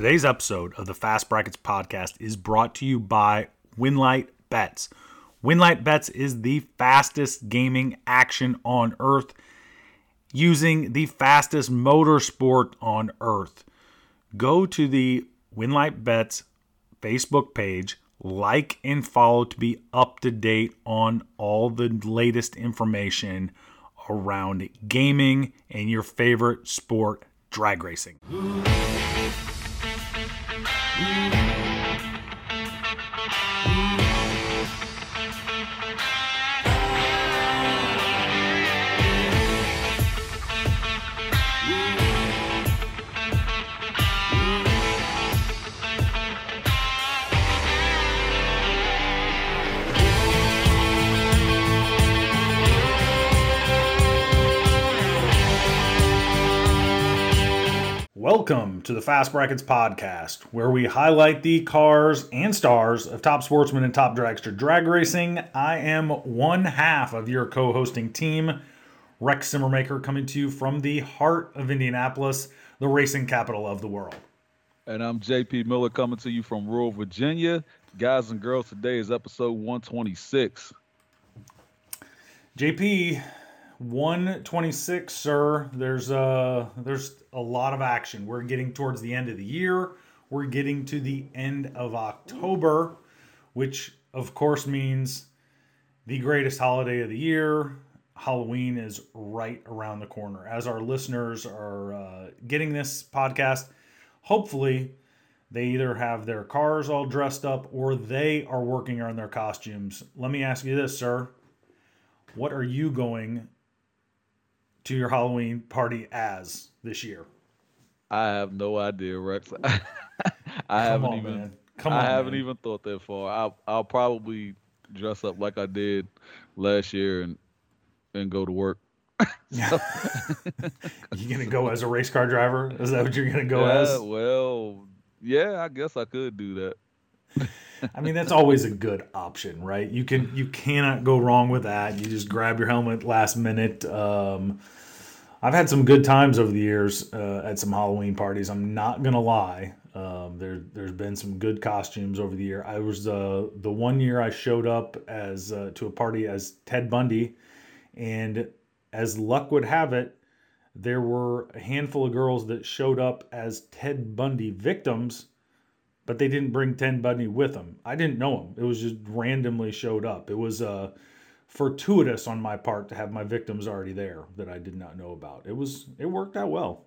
Today's episode of the Fast Brackets podcast is brought to you by Winlight Bets. Winlight Bets is the fastest gaming action on earth using the fastest motorsport on earth. Go to the Winlight Bets Facebook page, like and follow to be up to date on all the latest information around gaming and your favorite sport, drag racing. Welcome to the Fast Brackets podcast, where we highlight the cars and stars of top sportsmen and top dragster drag racing. I am one half of your co hosting team, Rex Simmermaker, coming to you from the heart of Indianapolis, the racing capital of the world. And I'm JP Miller coming to you from rural Virginia. Guys and girls, today is episode 126. JP, 126, sir. There's uh there's a lot of action. We're getting towards the end of the year. We're getting to the end of October, which of course means the greatest holiday of the year. Halloween is right around the corner. As our listeners are uh, getting this podcast, hopefully they either have their cars all dressed up or they are working on their costumes. Let me ask you this, sir. What are you going to your Halloween party as this year? I have no idea, Rex. I haven't on, even man. Come I on, haven't man. even thought that far. I'll I'll probably dress up like I did last year and and go to work. You gonna go as a race car driver? Is that what you're gonna go yeah, as? well, yeah, I guess I could do that. I mean, that's always a good option, right? You can you cannot go wrong with that. You just grab your helmet last minute. Um, I've had some good times over the years uh, at some Halloween parties. I'm not gonna lie. Um, there there's been some good costumes over the year. I was uh, the one year I showed up as uh, to a party as Ted Bundy, and as luck would have it, there were a handful of girls that showed up as Ted Bundy victims but they didn't bring Ted Bundy with them. I didn't know him. It was just randomly showed up. It was uh, fortuitous on my part to have my victims already there that I did not know about. It was it worked out well.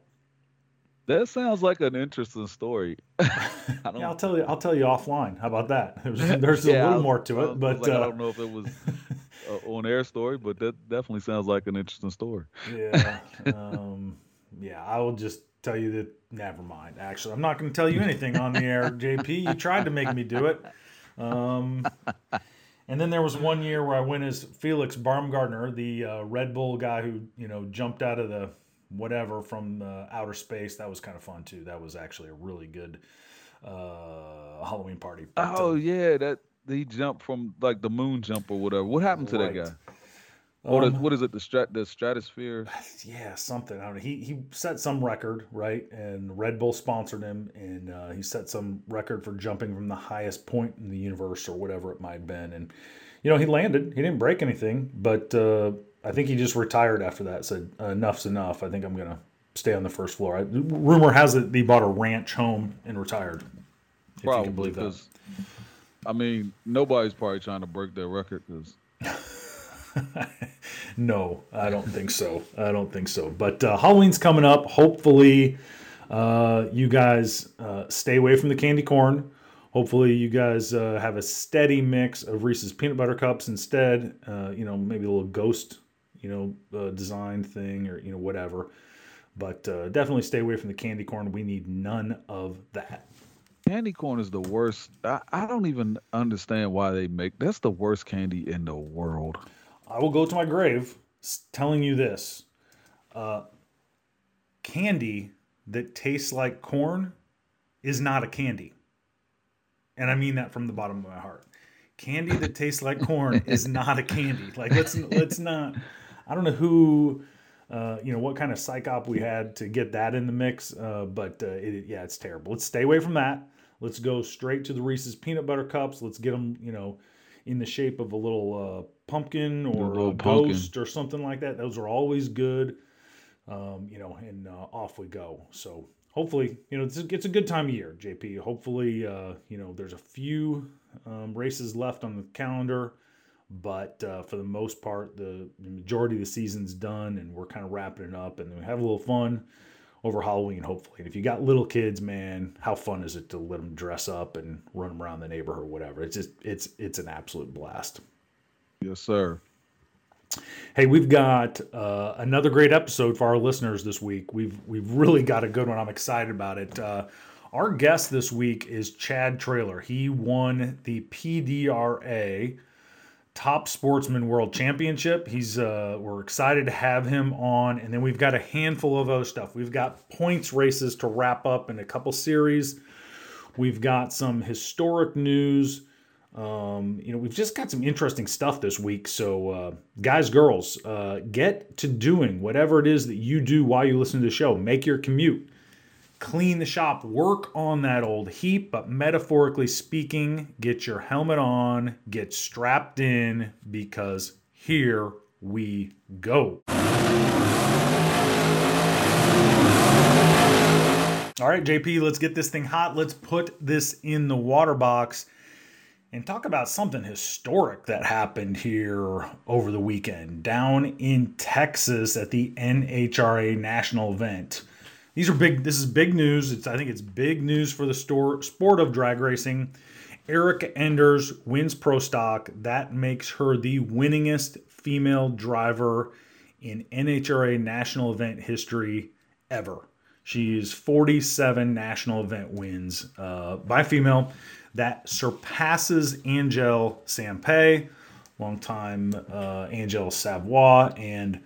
That sounds like an interesting story. I don't Yeah, I'll tell you. I'll tell you offline. How about that? There's a Yeah, I little was- more to it, but like, I uh, don't know if it was a on air story, but that definitely sounds like an interesting story. yeah, um, yeah. I will just tell you that. Never mind. Actually, I'm not going to tell you anything on the air, JP. You tried to make me do it. Um, and then there was one year where I went as Felix Baumgartner, the uh, Red Bull guy who you know jumped out of the whatever from uh, outer space. That was kind of fun too. That was actually a really good uh, Halloween party. But, uh, Oh yeah, that he jumped from like the moon jump or whatever. What happened to Right. that guy? Or the, um, what is it? The strat the stratosphere. yeah, something. I don't know. He he set some record, right? And Red Bull sponsored him, and uh, he set some record for jumping from the highest point in the universe or whatever it might have been. And you know, he landed. He didn't break anything, but uh, I think he just retired after that. Said enough's enough. I think I'm gonna stay on the first floor. I, rumor has it he bought a ranch home and retired. If you can believe that. I mean nobody's probably trying to break their record because no, I don't think so. I don't think so. But uh, Halloween's coming up. Hopefully, uh, you guys uh, stay away from the candy corn. Hopefully, you guys uh, have a steady mix of Reese's peanut butter cups instead. Uh, you know, maybe a little ghost, you know, uh, design thing or you know whatever. But definitely stay away from the candy corn. We need none of that. candy corn is the worst. I, I don't even understand why they make that's the worst candy in the world. I will go to my grave telling you this: uh, candy that tastes like corn is not a candy, and I mean that from the bottom of my heart. Candy that tastes like corn is not a candy. Like let's let's not. I don't know who uh, you know, what kind of psychop we had to get that in the mix. Uh, but uh, it, yeah, it's terrible. Let's stay away from that. Let's go straight to the Reese's peanut butter cups. Let's get them, you know, in the shape of a little uh, pumpkin or ghost or something like that. Those are always good. Um, you know, and uh, off we go. So hopefully, you know, it's a, it's a good time of year, JP. Hopefully, uh, you know, there's a few um, races left on the calendar, but uh, for the most part, the, the, majority of the season's done, and we're kind of wrapping it up, and we have a little fun over Halloween, hopefully. And if you got little kids, man, how fun is it to let them dress up and run them around the neighborhood or whatever? It's just it's it's an absolute blast. Yes, sir. Hey, we've got uh, another great episode for our listeners this week. We've we've really got a good one. I'm excited about it. Uh, our guest this week is Chad Traylor. He won the PDRA Top Sportsman World Championship. He's uh, we're excited to have him on, and then we've got a handful of other stuff. We've got points races to wrap up in a couple series. We've got some historic news. Um, you know, we've just got some interesting stuff this week. So, uh, guys, girls, uh, get to doing whatever it is that you do while you listen to the show. Make your commute, clean the shop, work on that old heap, but metaphorically speaking, get your helmet on, get strapped in, because here we go. All right, JP, let's get this thing hot. Let's put this in the water box and talk about something historic that happened here over the weekend down in Texas at the NHRA national event. These are big. This is big news. It's I think it's big news for the store, sport of drag racing. Erica Enders wins Pro Stock. That makes her the winningest female driver in NHRA national event history ever. She's 47 national event wins uh, by female that surpasses Angelle Sampey, longtime uh, Angelle Savoie, and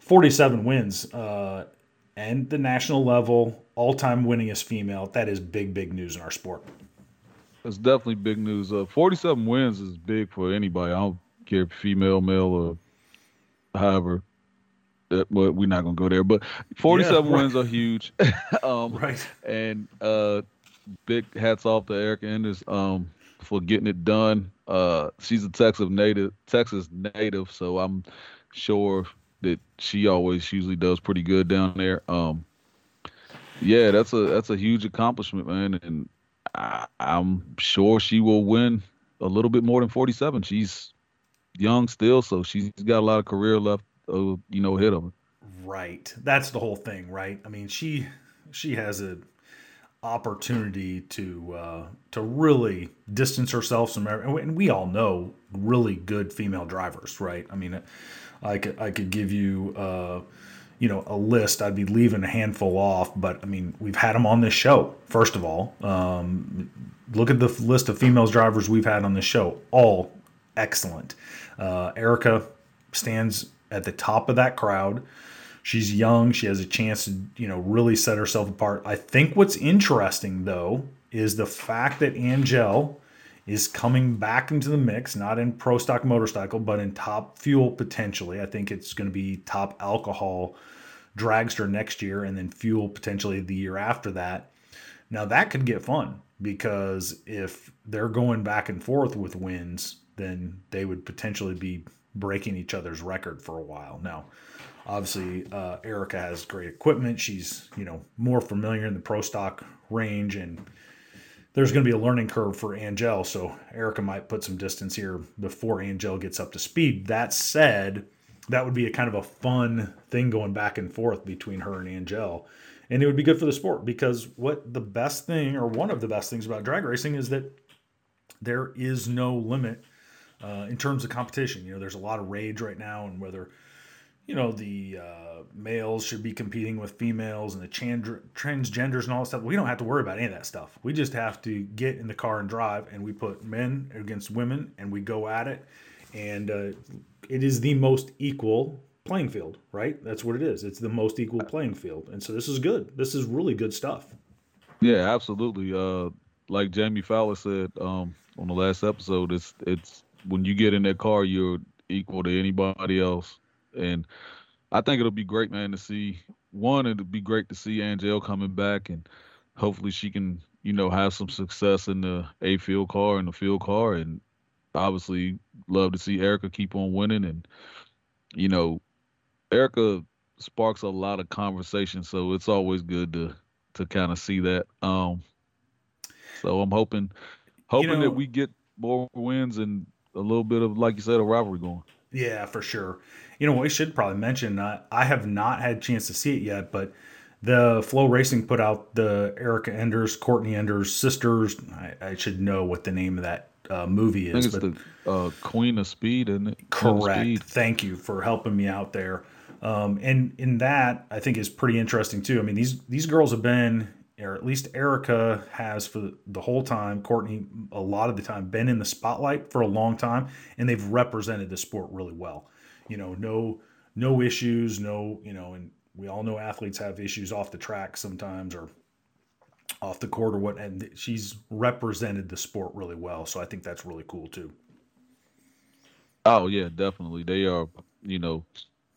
47 wins. Uh, and the national level, all time winningest female. That is big, big news in our sport. That's definitely big news. Uh, 47 wins is big for anybody. I don't care if female, male, or however. That, but we're not gonna go there. But 47 yeah, right. wins are huge. um, right. And uh, big hats off to Erica Enders um, for getting it done. Uh, she's a Texas native, Texas native, so I'm sure that she always usually does pretty good down there. Um, yeah, that's a that's a huge accomplishment, man, and I, I'm sure she will win a little bit more than 47. She's young still, so she's got a lot of career left, uh, you know, ahead of her. Right. That's the whole thing, right? I mean, she she has a opportunity to uh, to really distance herself from and we all know really good female drivers right? I mean i could i could give you uh, you know a list. I'd be leaving a handful off but i mean we've had them on this show first of all. Um, look at the list of females drivers we've had on this show all excellent. Uh, erica stands at the top of that crowd She's young. She has a chance to, you know, really set herself apart. I think what's interesting though is the fact that Angel is coming back into the mix, not in pro stock motorcycle, but in top fuel potentially. I think it's going to be top alcohol dragster next year and then fuel potentially the year after that. Now that could get fun because if they're going back and forth with wins, then they would potentially be breaking each other's record for a while. Now, Obviously, uh, Erica has great equipment. She's you know more familiar in the pro stock range, and there's going to be a learning curve for Angel. So Erica might put some distance here before Angel gets up to speed. That said, that would be a kind of a fun thing going back and forth between her and Angel. And it would be good for the sport because what the best thing, or one of the best things about drag racing, is that there is no limit uh, in terms of competition. You know, there's a lot of rage right now, and whether you know the uh, males should be competing with females and the chandra- transgenders and all that stuff. We don't have to worry about any of that stuff. We just have to get in the car and drive, and we put men against women, and we go at it. And uh, it is the most equal playing field, right? That's what it is. It's the most equal playing field, and so this is good. This is really good stuff. Yeah, absolutely. Uh, like Jamie Fowler said um, on the last episode, it's it's when you get in that car, you're equal to anybody else and I think it'll be great, man, to see one. It'll be great to see Angel coming back, and hopefully she can, you know, have some success in the A field car and the field car, and obviously love to see Erica keep on winning, and you know, Erica sparks a lot of conversation, so it's always good to to kind of see that. Um, so I'm hoping hoping you know, that we get more wins and a little bit of like you said a rivalry going. Yeah, for sure. You know, we should probably mention uh, I have not had a chance to see it yet, but the FloRacing put out the Erica Enders, Courtney Enders sisters. I, I should know what the name of that uh, movie is. I think it's but, the uh, Queen of Speed, isn't it? Correct. Speed. Thank you for helping me out there. Um, and in that, I think is pretty interesting too. I mean, these these girls have been, or at least Erica has for the whole time. Courtney, a lot of the time, been in the spotlight for a long time, and they've represented the sport really well. You know, no no issues, no you know, and we all know athletes have issues off the track sometimes or off the court or what, and she's represented the sport really well. So I think that's really cool too. Oh yeah, definitely. They are, you know,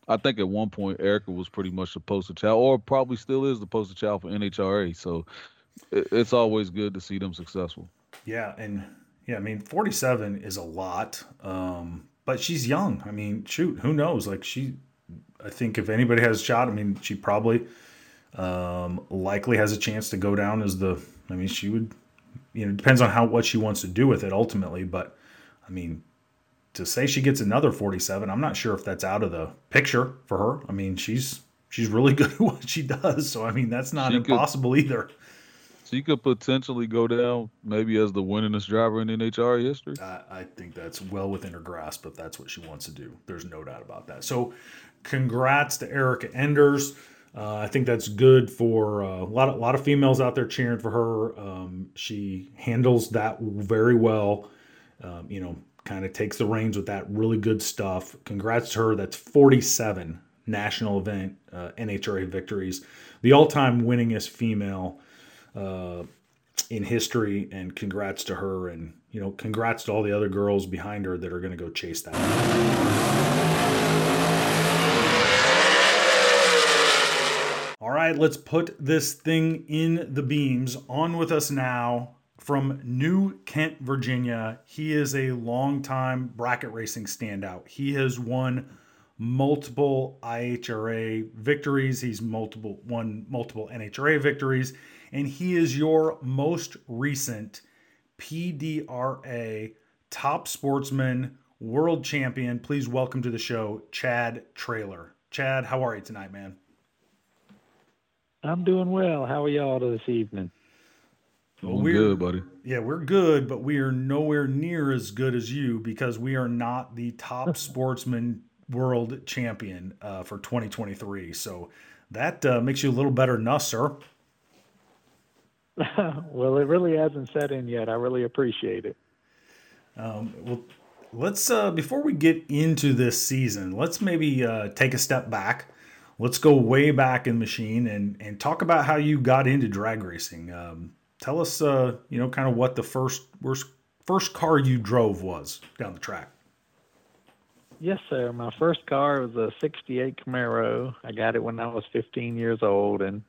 I think at one point Erica was pretty much the poster child, or probably still is the poster child for NHRA. So it's always good to see them successful. Yeah, and yeah, I mean, 47 is a lot, um, but she's young. I mean, shoot, who knows? Like she, I think if anybody has a shot, I mean, she probably um, likely has a chance to go down as the. I mean, she would. You know, depends on how what she wants to do with it ultimately, but I mean, to say she gets another 47, I'm not sure if that's out of the picture for her. I mean, she's she's really good at what she does, so I mean that's not she impossible could, either. She could potentially go down maybe as the winningest driver in NHRA history. I, I think that's well within her grasp if that's what she wants to do. There's no doubt about that. So, congrats to Erica Enders. Uh, I think that's good for uh, a lot of a lot of females out there cheering for her. Um, she handles that very well. Um, you know, kind of takes the reins with that really good stuff. Congrats to her. That's 47 national event uh, NHRA victories, the all-time winningest female uh, in history. And congrats to her, and you know, congrats to all the other girls behind her that are going to go chase that. All right, let's put this thing in the beams. On with us now from New Kent, Virginia. He is a longtime bracket racing standout. He has won multiple IHRA victories. He's multiple won multiple NHRA victories, and he is your most recent PDRA top sportsman world champion. Please welcome to the show, Chad Traylor. Chad, how are you tonight, man? I'm doing well. How are y'all this evening? Well, we're good, buddy. Yeah, we're good, but we are nowhere near as good as you because we are not the top sportsman world champion uh, for 2023. So that uh, makes you a little better than us, sir. well, it really hasn't set in yet. I really appreciate it. Um, well, let's uh, before we get into this season, let's maybe uh, take a step back. Let's go way back in machine and and talk about how you got into drag racing. Um, tell us, uh, you know, kind of what the first worst first car you drove was down the track. Yes, sir. My first car was a '68 Camaro. I got it when I was 15 years old, and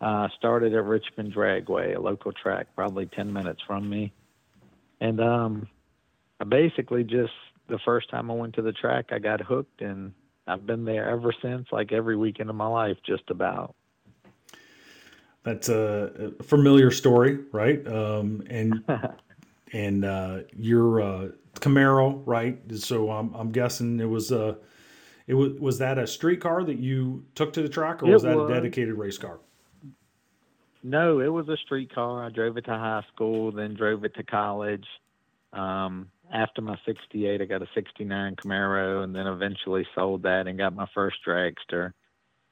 uh, started at Richmond Dragway, a local track, probably 10 minutes from me. And um, I basically just the first time I went to the track, I got hooked, and I've been there ever since. Like every weekend of my life, just about. That's a, familiar story, right? Um, and and uh, your uh, Camaro, right? So I'm, I'm guessing it was a uh, it was was that a street car that you took to the track, or was that a dedicated race car? No, it was a street car. I drove it to high school, then drove it to college. Um, after my 68, I got a 69 Camaro and then eventually sold that and got my first dragster.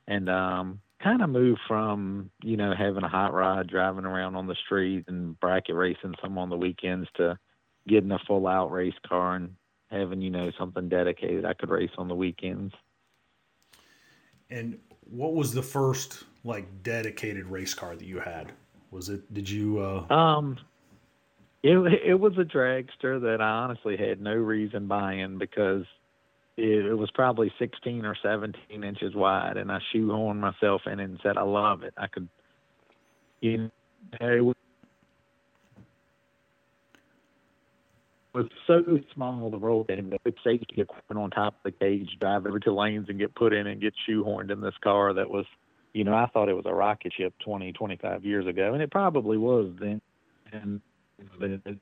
And um, kind of moved from you know having a hot rod driving around on the street and bracket racing some on the weekends to getting a full out race car and having you know something dedicated I could race on the weekends. And what was the first like dedicated race car that you had? Was it? Did you? Uh... Um, it it was a dragster that I honestly had no reason buying because it, it was probably 16 or 17 inches wide, and I shoehorned myself in and said, "I love it." I could, you know, it was, was so small to roll in, but safety equipment on top of the cage, drive over to lanes and get put in and get shoehorned in this car that was, you know, I thought it was a rocket ship 20, 25 years ago, and it probably was then. And it, it,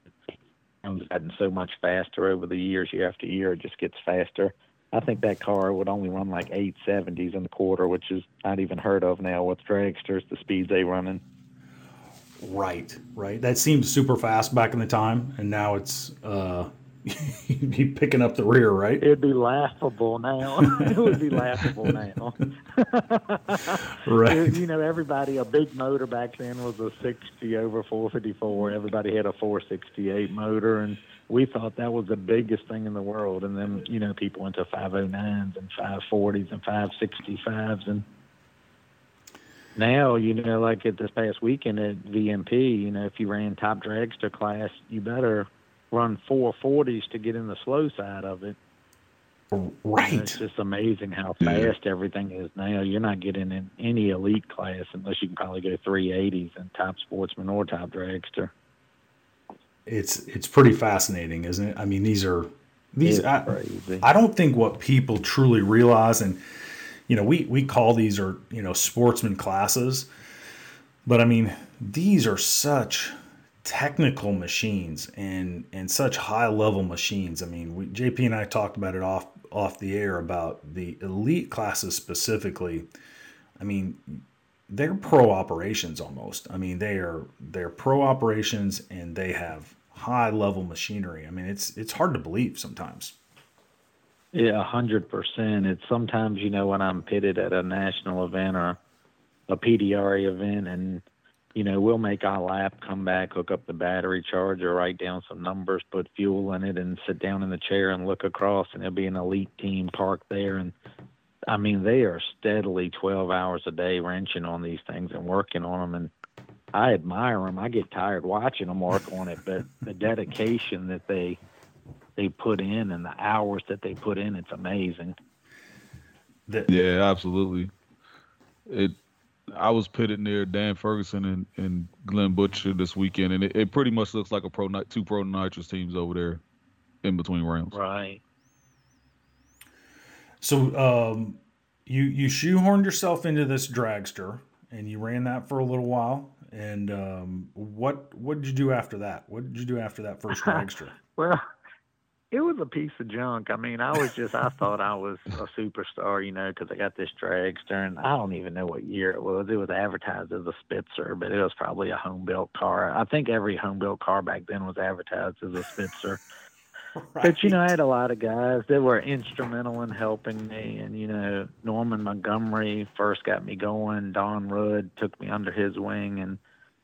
it's gotten so much faster over the years, year after year, it just gets faster. I think that car would only run like 870s in the quarter, which is not even heard of now with dragsters, the speeds they running. Right, right. That seemed super fast back in the time, and now it's uh, you'd be picking up the rear, right? It'd be laughable now. it would be laughable now. right. You know, everybody, a big motor back then was a 60 over 454. Everybody had a 468 motor, and we thought that was the biggest thing in the world. And then, you know, people went to 509s and 540s and 565s. And now, you know, like at this past weekend at VMP, you know, if you ran top dragster class, you better run 440s to get in the slow side of it. Right. And it's just amazing how fast yeah. everything is now. You're not getting in any elite class unless you can probably go 380s in top sportsman or top dragster. It's it's pretty fascinating, isn't it? I mean, these are these. I, I don't think what people truly realize, and you know, we we call these are you know sportsman classes, but I mean, these are such technical machines and and such high level machines. I mean, we, JP and I talked about it off off the air about the elite classes specifically. I mean, they're pro operations almost. I mean, they are they're pro operations and they have high level machinery. I mean, it's it's hard to believe sometimes. Yeah, hundred percent. It's sometimes you know when I'm pitted at a national event or a PDRA event and you know, we'll make our lap, come back, hook up the battery charger, write down some numbers, put fuel in it, and sit down in the chair and look across, and there'll be an elite team parked there. And I mean, they are steadily 12 hours a day wrenching on these things and working on them. And I admire them. I get tired watching them work on it, but the dedication that they they put in and the hours that they put in, it's amazing. yeah, absolutely. It I was pitted near Dan Ferguson and, and Glenn Butcher this weekend, and it, it pretty much looks like a pro two pro nitrous teams over there in between rounds. Right. So um, you you shoehorned yourself into this dragster, and you ran that for a little while. And um, what what did you do after that? What did you do after that first dragster? well, it was a piece of junk. I mean, I was just, I thought I was a superstar, you know, because I got this dragster, and I don't even know what year it was. It was advertised as a Spitzer, but it was probably a home built car. I think every home built car back then was advertised as a Spitzer. Right. But you know, I had a lot of guys that were instrumental in helping me, and you know, Norman Montgomery first got me going. Don Rudd took me under his wing, and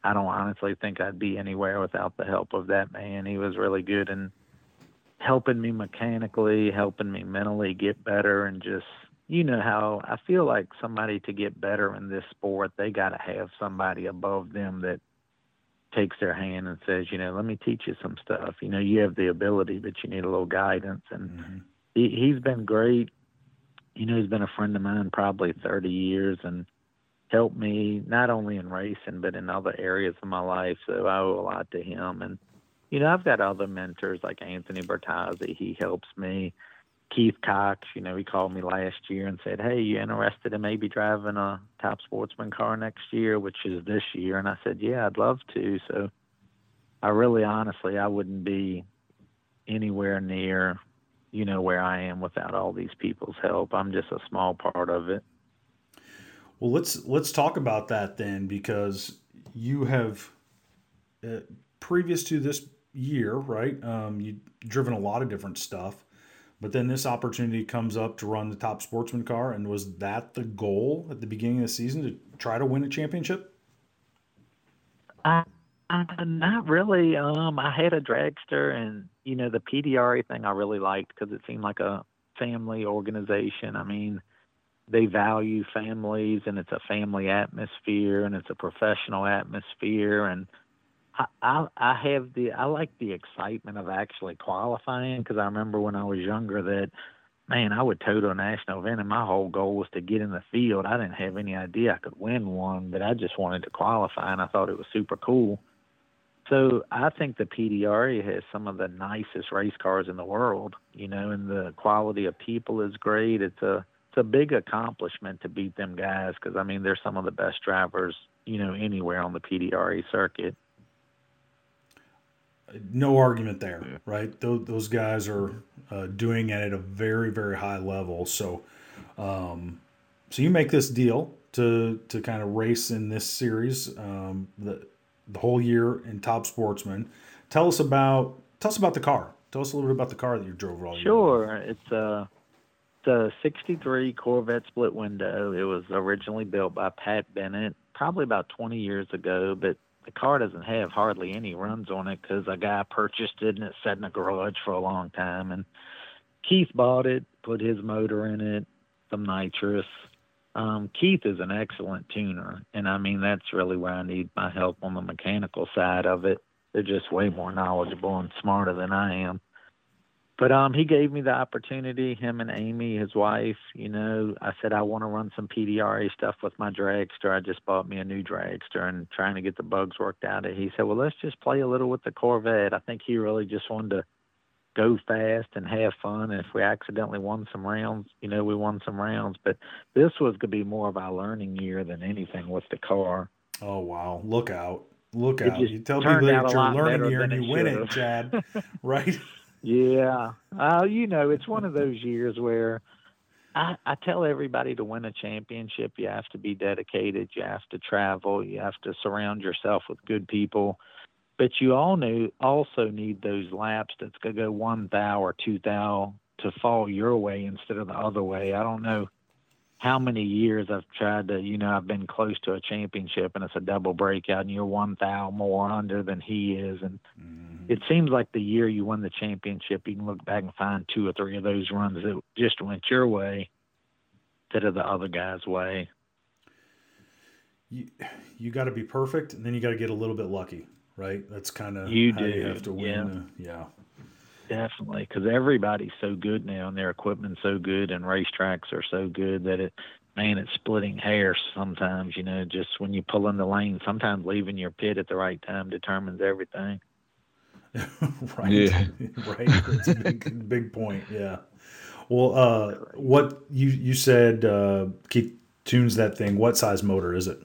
I don't honestly think I'd be anywhere without the help of that man. He was really good and helping me mechanically, helping me mentally get better, and just you know how I feel like somebody to get better in this sport, they got to have somebody above them that takes their hand and says, you know, let me teach you some stuff. You know, you have the ability, but you need a little guidance. And mm-hmm. he, he's been great. You know, he's been a friend of mine probably 30 years and helped me not only in racing, but in other areas of my life. So I owe a lot to him. And you know, I've got other mentors like Anthony Bertazzi. He helps me. Keith Cox, you know, he called me last year and said, "Hey, you interested in maybe driving a top sportsman car next year, which is this year?" And I said, "Yeah, I'd love to." So, I really, honestly, I wouldn't be anywhere near, you know, where I am without all these people's help. I'm just a small part of it. Well, let's let's talk about that then, because you have, uh, previous to this year, right? Um, you've driven a lot of different stuff, but then this opportunity comes up to run the top sportsman car. And was that the goal at the beginning of the season to try to win a championship? Uh, not really. Um, I had a dragster, and you know the PDRA thing I really liked because it seemed like a family organization. I mean, they value families, and it's a family atmosphere, and it's a professional atmosphere, and I, I I have the I like the excitement of actually qualifying because I remember when I was younger that man, I would total a national event, and my whole goal was to get in the field. I didn't have any idea I could win one, but I just wanted to qualify, and I thought it was super cool. So I think the PDRA has some of the nicest race cars in the world, you know, and the quality of people is great. It's a it's a big accomplishment to beat them guys because I mean they're some of the best drivers, you know, anywhere on the PDRA circuit. No argument there, right? Those, those guys are uh, doing it at a very very high level. So, um, so you make this deal to to kind of race in this series. Um, the the whole year in Top Sportsman. Tell us about tell us about the car. Tell us a little bit about the car that you drove all year. Sure, it's a it's a '63 Corvette split window. It was originally built by Pat Bennett, probably about 20 years ago, but the car doesn't have hardly any runs on it because a guy purchased it and it sat in a garage for a long time. And Keith bought it, put his motor in it, some nitrous, um, Keith is an excellent tuner, and I mean that's really where I need my help on the mechanical side of it. They're just way more knowledgeable and smarter than I am. But um, he gave me the opportunity. Him and Amy, his wife. You know, I said I want to run some PDRA stuff with my dragster. I just bought me a new dragster and trying to get the bugs worked out. He said, "Well, let's just play a little with the Corvette." I think he really just wanted to go fast and have fun. And if we accidentally won some rounds, you know, we won some rounds. But this was going to be more of our learning year than anything with the car. Oh wow! Look out! Look out! You tell people that it's your learning year and you win it, Chad. right? Yeah. Uh, you know, it's one of those years where I, I tell everybody to win a championship, you have to be dedicated, you have to travel, you have to surround yourself with good people but you all know also need those laps that's going to go one thou or two thou to fall your way instead of the other way. I don't know how many years I've tried to, you know, I've been close to a championship and it's a double breakout and you're one thou more under than he is. And mm-hmm. it seems like the year you won the championship, you can look back and find two or three of those runs that just went your way instead of the other guy's way. You, you got to be perfect and then you got to get a little bit lucky right? That's kind of you do you have to win. Yeah, yeah. Definitely. Because everybody's so good now, and their equipment's so good, and racetracks are so good that it, man, it's splitting hairs sometimes. You know, just when you pull in the lane, sometimes leaving your pit at the right time determines everything. right. Yeah. right. That's a big, big point. Yeah. Well, uh, what you you said, uh, Keith tunes that thing. What size motor is it?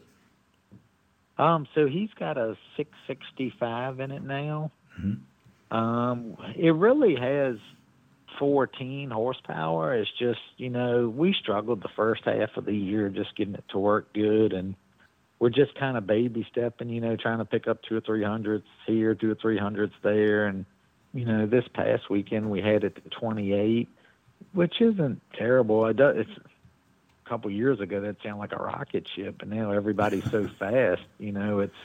Um, so he's got a 665 in it now. Mm-hmm. Um, it really has 14 horsepower. It's just, you know, we struggled the first half of the year just getting it to work good, and we're just kind of baby stepping, you know, trying to pick up two or three hundredths here, two or three hundredths there, and you know, this past weekend we had it to 28, which isn't terrible. It does, it's a couple years ago that sounded like a rocket ship, and now everybody's so fast. You know, it's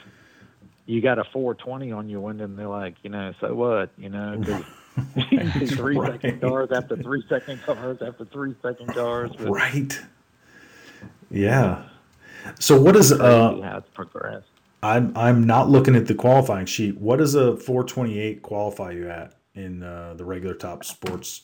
you got a 420 on your window, and they're like, you know, so what? You know, right, three right. second cars after three second cars after three second cars. But right. Yeah. So what is uh? How it's progressed. I'm I'm not looking at the qualifying sheet. What does a 428 qualify you at in uh, the regular top sports?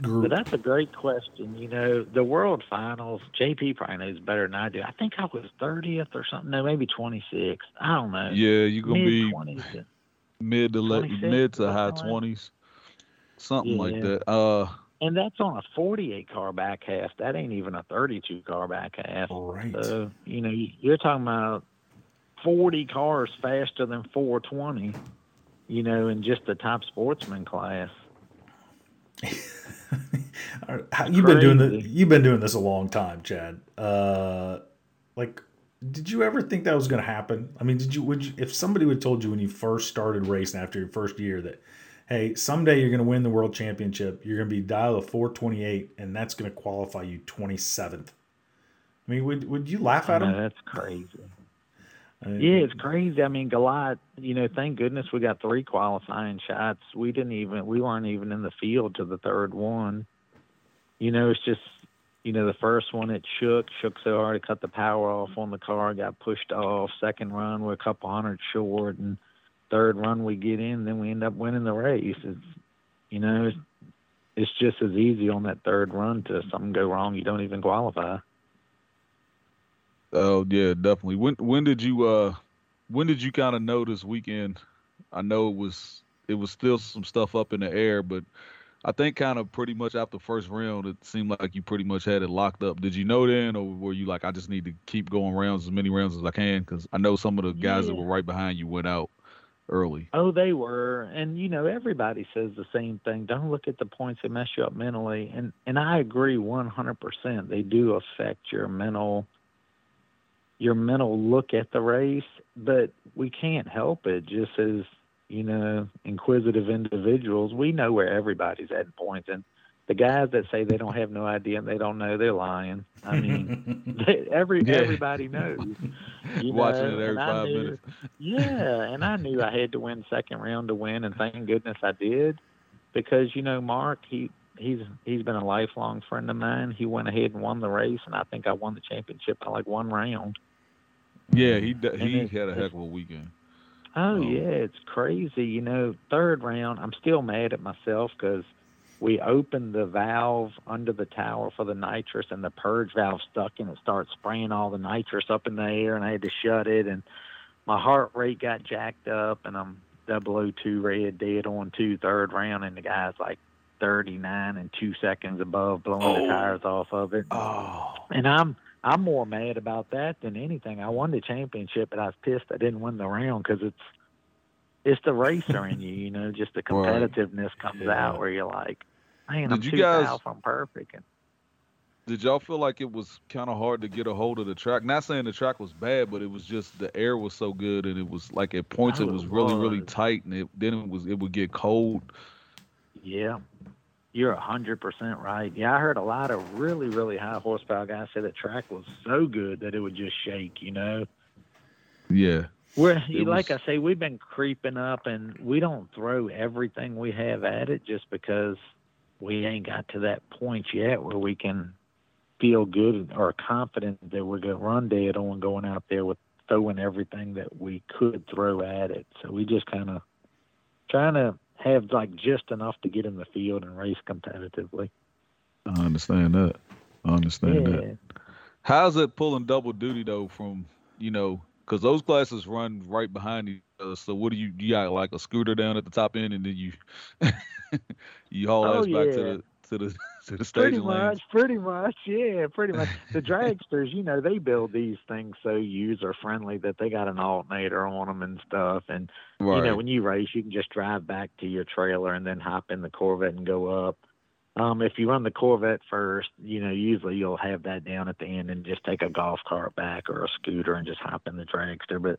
But that's a great question. You know, the World Finals, JP probably knows better than I do. I think I was 30th or something. No, maybe 26th. I don't know. Yeah, you're gonna be mid to le- mid to high 20s, something yeah. like that. Uh, and that's on a 48 car back half. That ain't even a 32 car back half. Right. So you know, you're talking about 40 cars faster than 420. You know, in just the top sportsman class. you've been doing the, you've been doing this a long time, Chad. Uh, like, did you ever think that was going to happen? I mean, did you would you, if somebody would told you when you first started racing after your first year that, hey, someday you're going to win the world championship, you're going to be dial of 428, and that's going to qualify you 27th. I mean, would would you laugh at him? That's crazy yeah, it's crazy. I mean, Goliath, you know, thank goodness we got three qualifying shots. We didn't even, we weren't even in the field to the third one. You know, it's just, you know, the first one it shook, shook so hard it cut the power off on the car, got pushed off. Second run, we're a couple hundred short, and third run we get in, then we end up winning the race. It's, you know, it's, it's just as easy on that third run to something go wrong, you don't even qualify. Oh yeah, definitely. When when did you uh when did you kind of know this weekend? I know it was it was still some stuff up in the air, but I think kind of pretty much after first round, it seemed like you pretty much had it locked up. Did you know then, or were you like, I just need to keep going rounds as many rounds as I can? Because I know some of the guys yeah. that were right behind you went out early. Oh, they were, and you know everybody says the same thing. Don't look at the points that mess you up mentally, and and I agree one hundred percent. They do affect your mental your mental look at the race, but we can't help it. Just as you know, inquisitive individuals, we know where everybody's at points, and the guys that say they don't have no idea and they don't know, they're lying. I mean, they, every yeah. everybody knows. You Watching know? it every five knew, minutes. yeah, and I knew I had to win second round to win, and thank goodness I did, because you know, Mark, he he's he's been a lifelong friend of mine. He went ahead and won the race, and I think I won the championship by like one round. Yeah, he he had a heck of a weekend. Oh um, yeah, it's crazy. You know, third round, I'm still mad at myself because we opened the valve under the tower for the nitrous and the purge valve stuck and it started spraying all the nitrous up in the air and I had to shut it and my heart rate got jacked up and I'm 002 red dead on two third round and the guy's like 39 and two seconds above blowing oh. the tires off of it. Oh. And I'm I'm more mad about that than anything. I won the championship, but I was pissed I didn't win the round because it's it's the racer in you, you know, just the competitiveness right. comes yeah. out where you're like, man, did I'm you guys, I'm perfect. And, did y'all feel like it was kind of hard to get a hold of the track? Not saying the track was bad, but it was just the air was so good, and it was like at points oh, it was really really tight, and it, then it was it would get cold. Yeah, you're a hundred percent right. Yeah, I heard a lot of really really high horsepower guys say the track was so good that it would just shake. You know. Yeah. We're like was... I say, we've been creeping up, and we don't throw everything we have at it just because we ain't got to that point yet where we can feel good or confident that we're going to run dead on going out there with throwing everything that we could throw at it. So we just kind of trying to have like just enough to get in the field and race competitively. I understand that. I understand yeah. that. How's it pulling double duty though? From you know, because those classes run right behind each other. So what do you? You got like a scooter down at the top end, and then you you haul oh, ass yeah. back to the to the to the Pretty much, pretty much, yeah, pretty much. The dragsters, you know, they build these things so user friendly that they got an alternator on them and stuff. And right. you know, when you race, you can just drive back to your trailer and then hop in the Corvette and go up. Um, if you run the Corvette first, you know, usually you'll have that down at the end and just take a golf cart back or a scooter and just hop in the dragster. But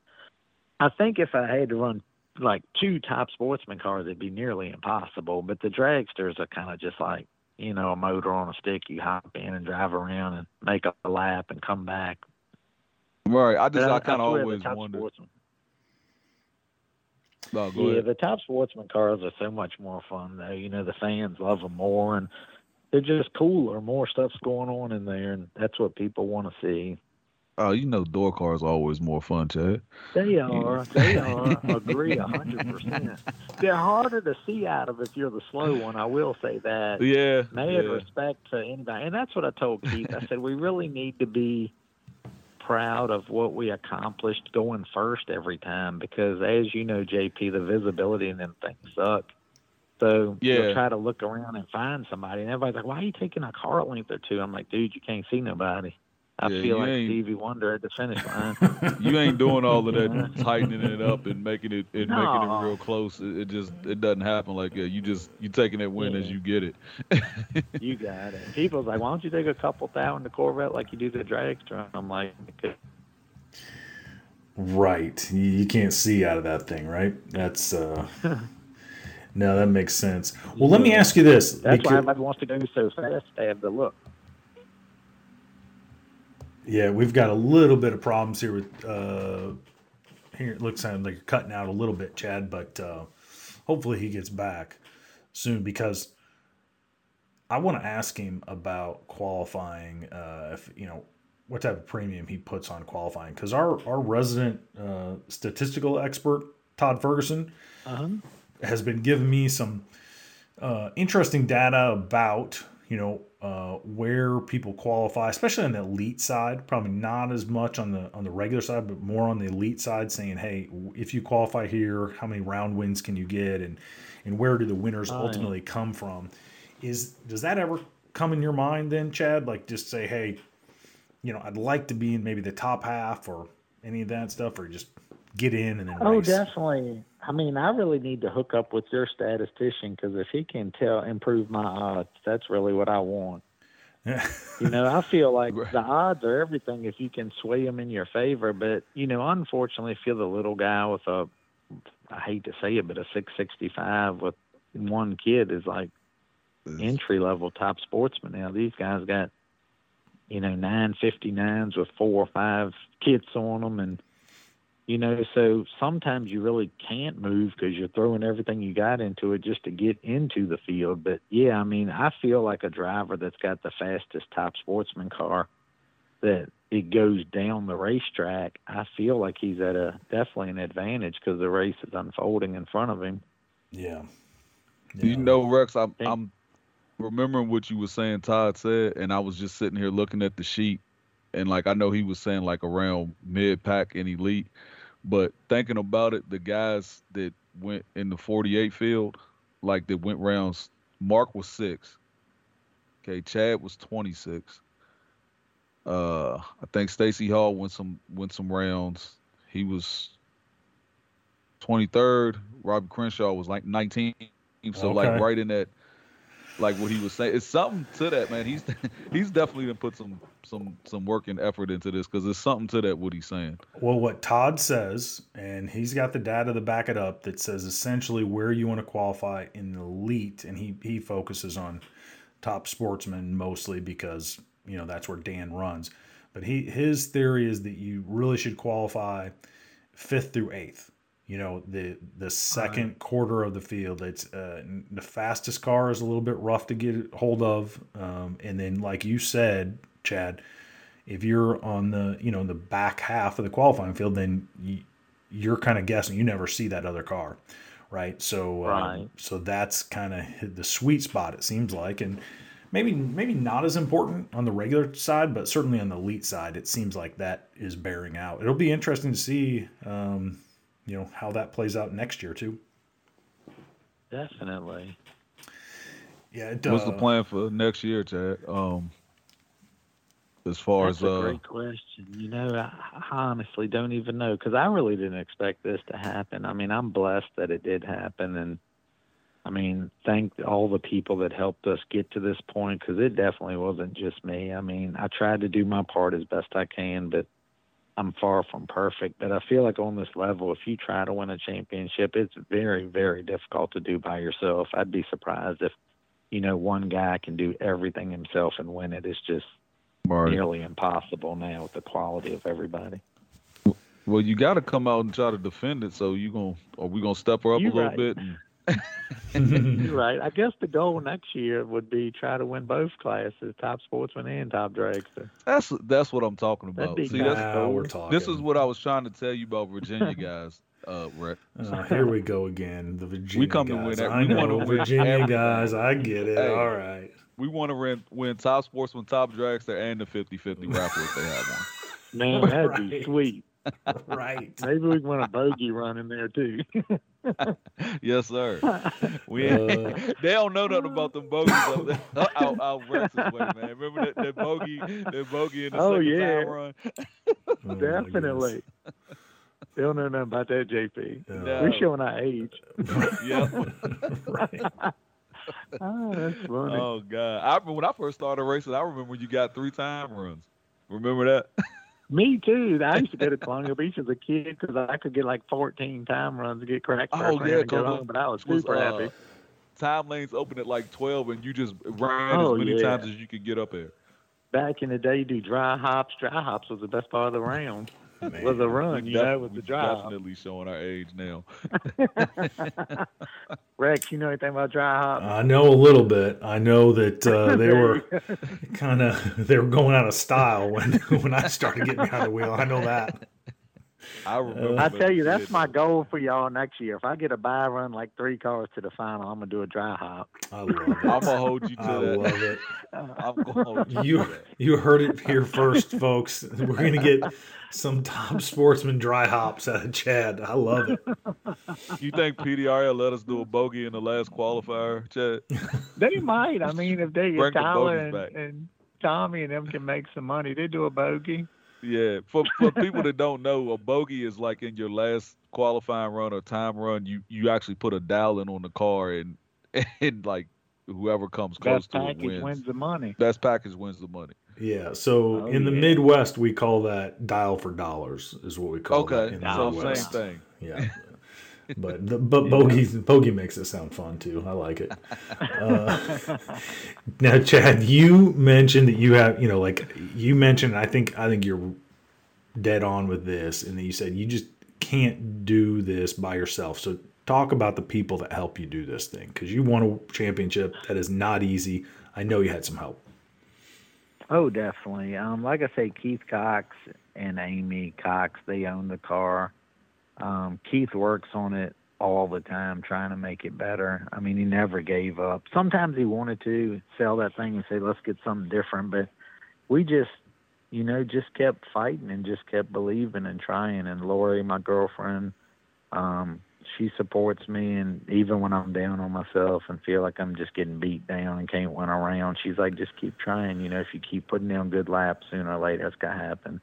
I think if I had to run like two top sportsman cars, it'd be nearly impossible. But the dragsters are kind of just like you know, a motor on a stick. You hop in and drive around and make up a lap and come back. Right. I just I, I kind of always wondered. Oh, yeah, ahead. the top sportsman cars are so much more fun though. You know, the fans love them more, and they're just cooler. More stuff's going on in there, and that's what people want to see. Oh, you know, door cars are always more fun, Chad. They are. They are. Agree a hundred percent. They're harder to see out of if you're the slow one. I will say that. Yeah. Mad yeah. respect to anybody, and that's what I told Keith. I said we really need to be proud of what we accomplished going first every time because, as you know, JP, the visibility in them things suck. So yeah. you'll try to look around and find somebody, and everybody's like, "Why are you taking a car length or two? I'm like, "Dude, you can't see nobody." I yeah, feel like Stevie Wonder at the finish line. you ain't doing all of that tightening it up and making it and no. making it real close. It, it, just it doesn't happen like that. You just you taking that win yeah. as you get it. you got it. People's like, why don't you take a couple thousand to Corvette like you do the dragster? I'm like, okay. right. You can't see out of that thing, right? That's uh. no, that makes sense. Well, yeah. let me ask you this. That's because... why everybody wants to go so fast. They have the look. Yeah, we've got a little bit of problems here with uh, here. It looks like you're cutting out a little bit, Chad, but uh, hopefully he gets back soon because I want to ask him about qualifying. Uh, if you know what type of premium he puts on qualifying, because our our resident uh, statistical expert Todd Ferguson uh-huh. has been giving me some uh, interesting data about you know uh, where people qualify, especially on the elite side. Probably not as much on the on the regular side, but more on the elite side, saying, "Hey, if you qualify here, how many round wins can you get, and and where do the winners ultimately come from?" Is does that ever come in your mind then, Chad? Like just say, "Hey, you know, I'd like to be in maybe the top half or any of that stuff, or just get in and oh race. definitely. I mean i really need to hook up with your statistician because if he can tell improve my odds that's really what i want. You know i feel like the odds are everything if you can sway them in your favor but you know unfortunately if you're the little guy with a i hate to say it but a 665 with one kid is like entry level top sportsman. Now these guys got you know 959s with four or five kids on them and you know so sometimes you really can't move because you're throwing everything you got into it just to get into the field but yeah i mean i feel like a driver that's got the fastest top sportsman car that it goes down the racetrack i feel like he's at a definitely an advantage because the race is unfolding in front of him yeah. You know, Rex, I'm, I'm remembering what you were saying. Todd said, and I was just sitting here looking at the sheet, and like I know he was saying like around mid pack and elite, but thinking about it, the guys that went in the 48 field, like that went rounds, Mark was six. Okay, Chad was 26. Uh, I think Stacy Hall went some went some rounds. He was 23rd. Robbie Crenshaw was like 19. So Okay. like right in that, like what he was saying, it's something to that man. He's he's definitely gonna put some some some work and effort into this because there's something to that what he's saying. Well, what Todd says, and he's got the data to back it up, that says essentially where you want to qualify in the elite, and he he focuses on top sportsmen mostly because you know that's where Dan runs. But he his theory is that you really should qualify fifth through eighth. You know the the second quarter of the field. It's uh, the fastest car is a little bit rough to get hold of, um, and then like you said, Chad, if you're on the you know the back half of the qualifying field, then you, you're kind of guessing. You never see that other car, right? So, um, so that's kind of the sweet spot. It seems like, and maybe maybe not as important on the regular side, but certainly on the elite side, it seems like that is bearing out. It'll be interesting to see, um, you know, how that plays out next year too. definitely Yeah, it does. What's the plan for next year, Chad? Um, as far That's as a uh, great question. You know, I, I honestly don't even know because I really didn't expect this to happen. I mean, I'm blessed that it did happen, and I mean, thank all the people that helped us get to this point because it definitely wasn't just me. I mean, I tried to do my part as best I can, but I'm far from perfect. But I feel like on this level, if you try to win a championship, it's very, very difficult to do by yourself. I'd be surprised if, you know, one guy can do everything himself and win it. It's just Right. nearly impossible now with the quality of everybody. Well, you got to come out and try to defend it. So you gonna are we gonna step her up You a little right. bit? And, right. I guess the goal next year would be try to win both classes, top sportsman and top dragster. that's that's what I'm talking That'd about. be See, kinda that's now cool. we're talking. this is what I was trying to tell you about Virginia guys. Uh, Rex. Uh, here we go again. The Virginia We come to win that- I we know wanna win Virginia guys. I get it. Hey. All right. We want to win, win top sportsman, top dragster, and the 50-50 raffle if they have one. Man, that'd be Right. sweet. Right. Maybe we can win a bogey run in there too. Yes, sir. We Uh, they don't know nothing about them bogeys up there. out, out Rex's way, man. Remember that, that bogey, that bogey in the Oh, second yeah. time run? oh Definitely. They don't know nothing about that, JP. goodness. No. We're showing our age. Yeah. right. Oh, that's funny. Oh God! I remember when I first started racing. I remember you got three time runs. Remember that? Me too. I used to go to Colonial Beach as a kid because I could get like 14 time runs to get cracked Oh, yeah, and go home, but I was was, super uh, happy. Time lanes open at like twelve, and you just ran Oh, as many yeah. times as you could get up there. Back in the day, you do dry hops. Dry hops was the best part of the round. Man. Was a run, We you def- know, with the dry hop. definitely showing our age now. Rex, you know anything about dry hops? I know a little bit. I know that uh, they were kind of they were going out of style when when I started getting behind the wheel. I know that. I remember. I tell you, that's my goal for y'all next year. If I get a buy run like three cars to the final, I'm gonna do a dry hop. I love it. I'm gonna hold you to I that. love it. I'm gonna hold you. You that. you heard it here first, folks. We're gonna get some top sportsman dry hops out of Chad. I love it. You think PDR will let us do a bogey in the last qualifier, Chad? They might. I mean, if they Bring if the and, and Tommy and them can make some money, they do a bogey. Yeah. For for people that don't know, a bogey is like in your last qualifying run or time run, you you actually put a dial in on the car and and like whoever comes close Best to it Best package wins. wins the money. Best package wins the money. Yeah. So Oh, in the yeah. Midwest, we call that dial for dollars, is what we call that. Okay. In the So same thing. Yeah. But the but bogey bogey makes it sound fun too. I like it. Uh, now, Chad, you mentioned that you have you know like you mentioned. I think I think you're dead on with this, and that you said you just can't do this by yourself. So talk about the people that help you do this thing because you won a championship. That is not easy. I know you had some help. Oh, definitely. Um, like I say, Keith Cox and Amy Cox, they own the car. Um, Keith works on it all the time, trying to make it better. I mean, he never gave up. Sometimes he wanted to sell that thing and say, "Let's get something different," but we just, you know, just kept fighting and just kept believing and trying. And Lori, my girlfriend, um, she supports me and even when I'm down on myself and feel like I'm just getting beat down and can't win around, she's like, just keep trying. You know, if you keep putting down good laps, sooner or later it's gonna happen.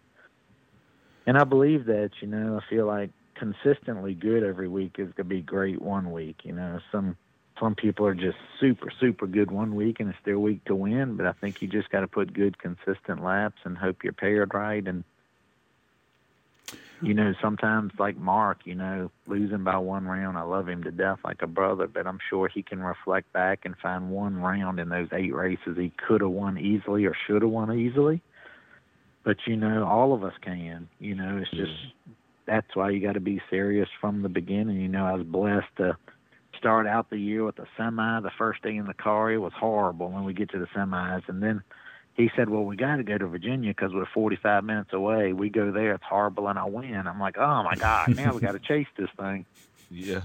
And I believe that, you know, I feel like consistently good every week is gonna be great one week. You know, some some people are just super, super good one week and it's their week to win, but I think you just gotta put good consistent laps and hope you're paired right and you know, sometimes like Mark, you know, losing by one round, I love him to death like a brother, but I'm sure he can reflect back and find one round in those eight races he could have won easily or should have won easily. But you know, all of us can. You know, it's just that's why you got to be serious from the beginning. You know, I was blessed to start out the year with a semi. The first day in the car, it was horrible when we get to the semis, and then he said, "Well, we got to go to Virginia because we're 45 minutes away. We go there, it's horrible, and I win." I'm like, "Oh my God, now we got to chase this thing." Yeah.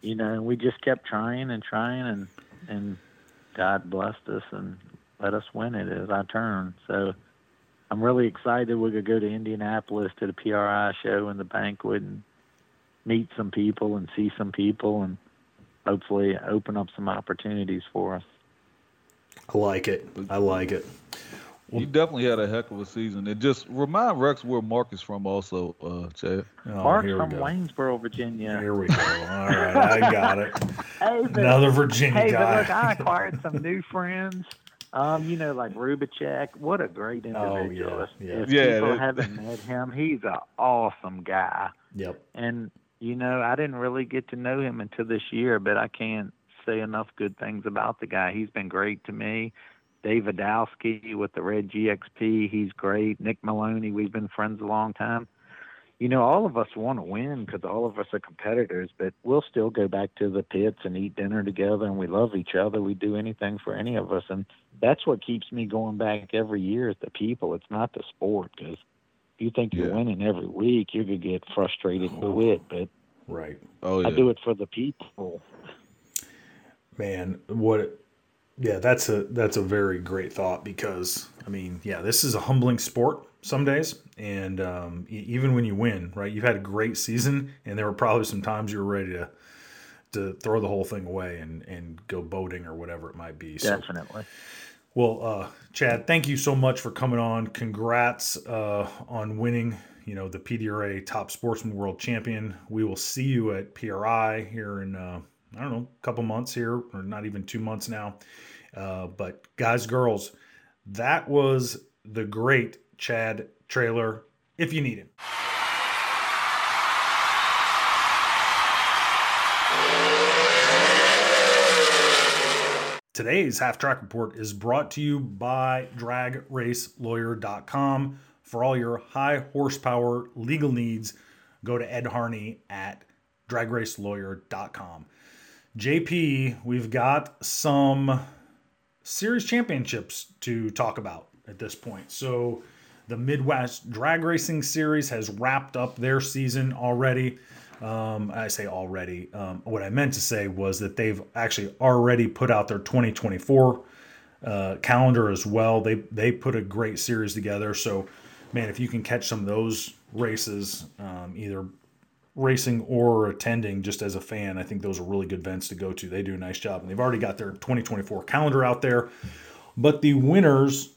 You know, and we just kept trying and trying, and and God blessed us and let us win it as our turn. So I'm really excited. We're gonna go to Indianapolis to the PRI show and the banquet and meet some people and see some people and hopefully open up some opportunities for us. I like it. I like it. You definitely had a heck of a season. It just remind Rex where Mark is from also, uh, Chad. Oh, Mark's here from go. Waynesboro, Virginia. Here we go. All right, I got it. Hey, but- Another Virginia Hey, guy. but look, I acquired some new friends. Um, you know, like Rubicek. What a great Oh, individual. yeah, If- yeah. If Yeah, people that- haven't met him, he's an awesome guy. Yep. And you know, I didn't really get to know him until this year, but I can't say enough good things about the guy. He's been great to me. Dave Adowski with the Red GXP, he's great. Nick Maloney, we've been friends a long time. You know, all of us want to win because all of us are competitors, but we'll still go back to the pits and eat dinner together, and we love each other. We do anything for any of us, and that's what keeps me going back every year is the people. It's not the sport because if you think you're winning every week, you're gonna get frustrated and oh. quit. But Right. Oh yeah. I do it for the people. Man, what yeah, that's a that's a very great thought because I mean, yeah, this is a humbling sport some days, and um, even when you win, right? You've had a great season, and there were probably some times you were ready to to throw the whole thing away and and go boating or whatever it might be. So, Definitely. well, uh, Chad, thank you so much for coming on. Congrats uh, on winning. You know the PDRA Top Sportsman World Champion. We will see you at PRI here in uh, I don't know a couple months here, or not even two months now. Uh, but guys, girls, that was the great Chad Traylor. If you need him. Today's Half Track Report is brought to you by DragRaceLawyer.com. For all your high horsepower legal needs, go to Ed Harney at DragRaceLawyer.com. JP, we've got some series championships to talk about at this point. So The Midwest Drag Racing Series has wrapped up their season already. Um, I say already. Um, what I meant to say was that they've actually already put out their 2024 uh, calendar as well. They they put a great series together. So, man, if you can catch some of those races, um, either racing or attending just as a fan, I think those are really good events to go to. They do a nice job, and they've already got their 2024 calendar out there. But the winners,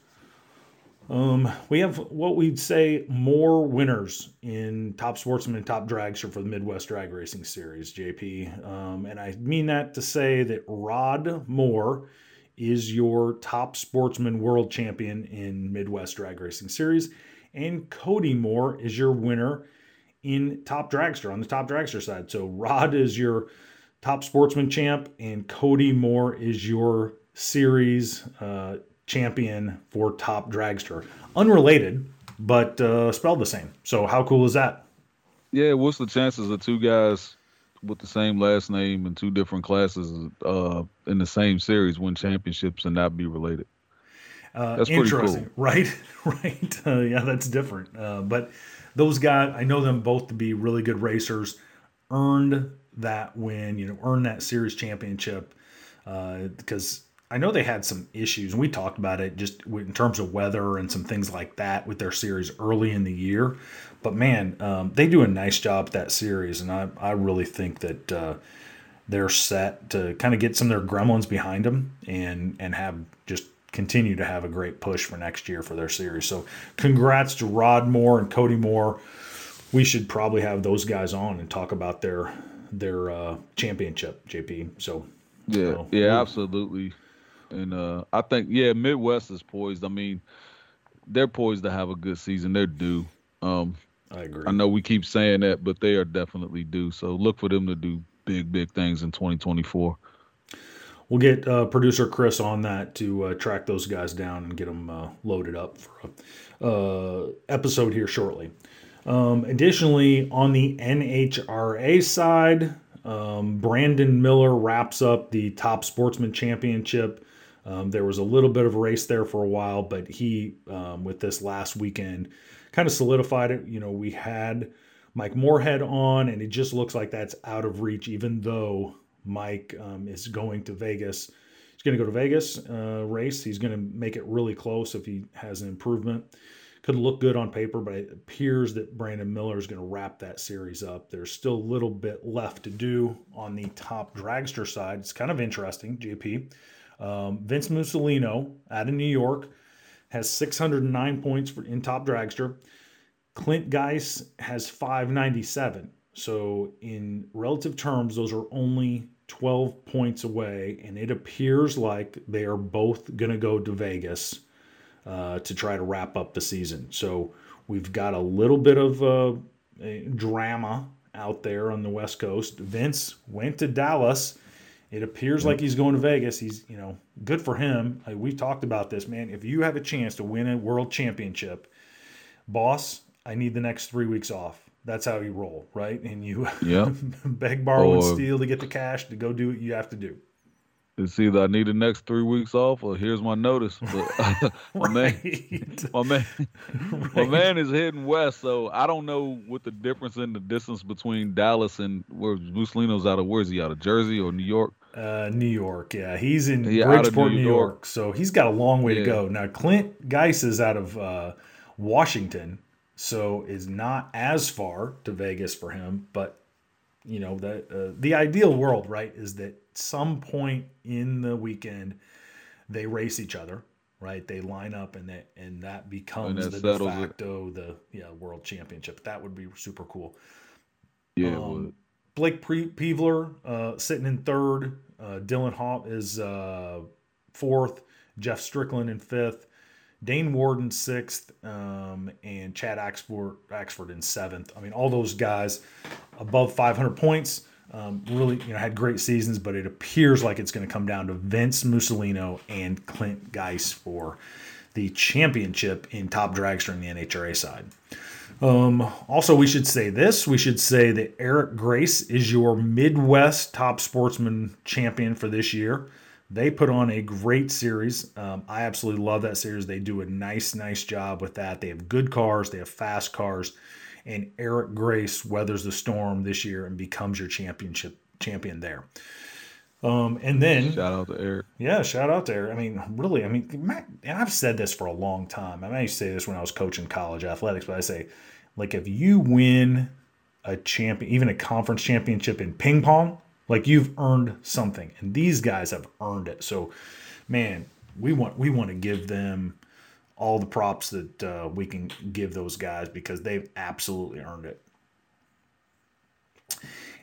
um, we have what we'd say more winners in Top Sportsman and Top Dragster for the Midwest Drag Racing Series, JP. Um, and I mean that to say that Rod Moore is your top sportsman world champion in Midwest Drag Racing Series, and Cody Moore is your winner in Top Dragster on the Top Dragster side. So Rod is your top sportsman champ, and Cody Moore is your series uh, champion for Top Dragster. Unrelated, but uh, spelled the same. So how cool is that? Yeah, what's the chances of two guys with the same last name and two different classes uh, in the same series win championships and not be related? Uh, that's interesting, cool. right? right? Uh, yeah, that's different. Uh, but those guys, I know them both to be really good racers. Earned that win, you know, earned that series championship because uh, I know they had some issues, and we talked about it just in terms of weather and some things like that with their series early in the year. But man, um, they do a nice job at that series, and I, I really think that uh, they're set to kind of get some of their gremlins behind them and and have just continue to have a great push for next year for their series. So congrats to Rod Moore and Cody Moore. We should probably have those guys on and talk about their their uh, championship, JP. So yeah, you yeah, absolutely. And uh, I think yeah, Midwest is poised. I mean, they're poised to have a good season. They're due. Um, I agree. I know we keep saying that, but they are definitely due. So look for them to do big, big things in 2024 we'll get uh, producer Chris on that to uh, track those guys down and get them uh, loaded up for a uh, episode here shortly. Um, additionally, on the NHRA side, um, Brandon Miller wraps up the Top Sportsman Championship. Um, there was a little bit of a race there for a while, but he, um, with this last weekend, kind of solidified it. You know, we had Mike Moorhead on, and it just looks like that's out of reach, even though Mike um, is going to Vegas. He's going to go to Vegas uh, race. He's going to make it really close if he has an improvement. Could look good on paper, but it appears that Brandon Miller is going to wrap that series up. There's still a little bit left to do on the top dragster side. It's kind of interesting, JP. Um, Vince Mussolino out of New York has 609 points for, in top dragster. Clint Geis has 597. So, in relative terms, those are only 12 points away, and it appears like they are both going to go to Vegas uh, to try to wrap up the season. So, we've got a little bit of uh, drama out there on the West Coast. Vince went to Dallas. It appears like he's going to Vegas. He's, you know, good for him. Like we talked about this, man. If you have a chance to win a world championship, boss, I need the next three weeks off that's how you roll, right? And you yeah. beg, borrow, or, and steal to get the cash to go do what you have to do. It's either I need the next three weeks off, or here's my notice. But my man, my man, right. my man is heading west, so I don't know what the difference in the distance between Dallas and where Mussolino's out of. Where's he out of Jersey or New York? Uh, New York, yeah, he's in yeah, Bridgeport, New, New York. York. so he's got a long way yeah. to go. Now Clint Geis is out of uh, Washington, so is not as far to Vegas for him. But you know the uh, the ideal world, right, is that some point in the weekend they race each other, right? They line up and that and that becomes and that the de facto it. the yeah world championship. That would be super cool. Yeah. Um, Blake Peevler uh, sitting in third. Uh, Dylan Hawk is uh, fourth. Jeff Strickland in fifth. Dane Warden sixth, um, and Chad Axford, Axford in seventh. I mean, all those guys above 500 points. Um, really, you know, had great seasons, but it appears like it's going to come down to Vince Mussolino and Clint Geis for the championship in top dragster in the NHRA side. Um, also, we should say this. We should say that Eric Grace is your Midwest top sportsman champion for this year. They put on a great series. Um, I absolutely love that series. They do a nice, nice job with that. They have good cars, they have fast cars, and Eric Grace weathers the storm this year and becomes your championship champion there. Um, and then shout out to Eric. Yeah, shout out there. I mean, really, I mean, and I've said this for a long time. I, mean, I used to say this when I was coaching college athletics, but I say, like, if you win a champion, even a conference championship in ping pong, like you've earned something, and these guys have earned it. So, man, we want we want to give them all the props that uh, we can give those guys because they've absolutely earned it.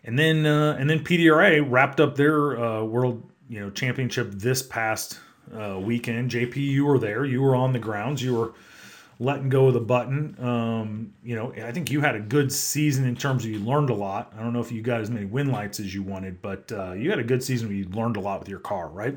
And then uh, and then PDRA wrapped up their uh, world you know championship this past uh, weekend. JP, you were there. You were on the grounds. You were letting go of the button. Um, you know, I think you had a good season in terms of you learned a lot. I don't know if you got as many win lights as you wanted, but uh, you had a good season where you learned a lot with your car, right?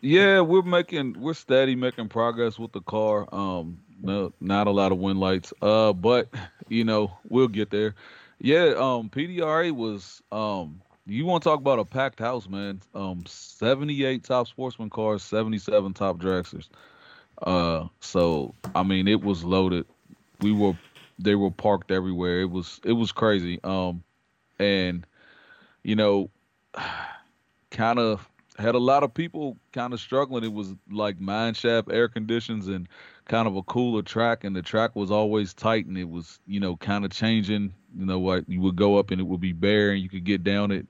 Yeah, we're making we're steady making progress with the car. Um, no, not a lot of win lights. Uh, but you know we'll get there. Yeah, um, PDRA was um, you want to talk about a packed house, man? Um, seventy-eight top sportsman cars, seventy-seven top dragsters. Uh, so I mean, it was loaded. We were, they were parked everywhere. It was, it was crazy. Um, and you know, kind of had a lot of people kind of struggling. It was like mine shaft air conditions and kind of a cooler track, and the track was always tight, and it was you know kind of changing. You know what? You would go up and it would be bare, and you could get down it,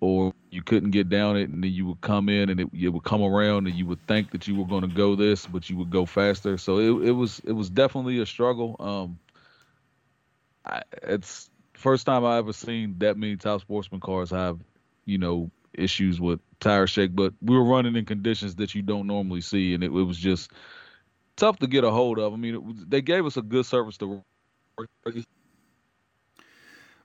or you couldn't get down it, and then you would come in and it, it would come around, and you would think that you were going to go this, but you would go faster. So it it was it was definitely a struggle. Um, I, it's first time I ever seen that many top sportsman cars have, you know, issues with tire shake, but we were running in conditions that you don't normally see, and it, it was just tough to get a hold of. I mean, was, they gave us a good service to. work.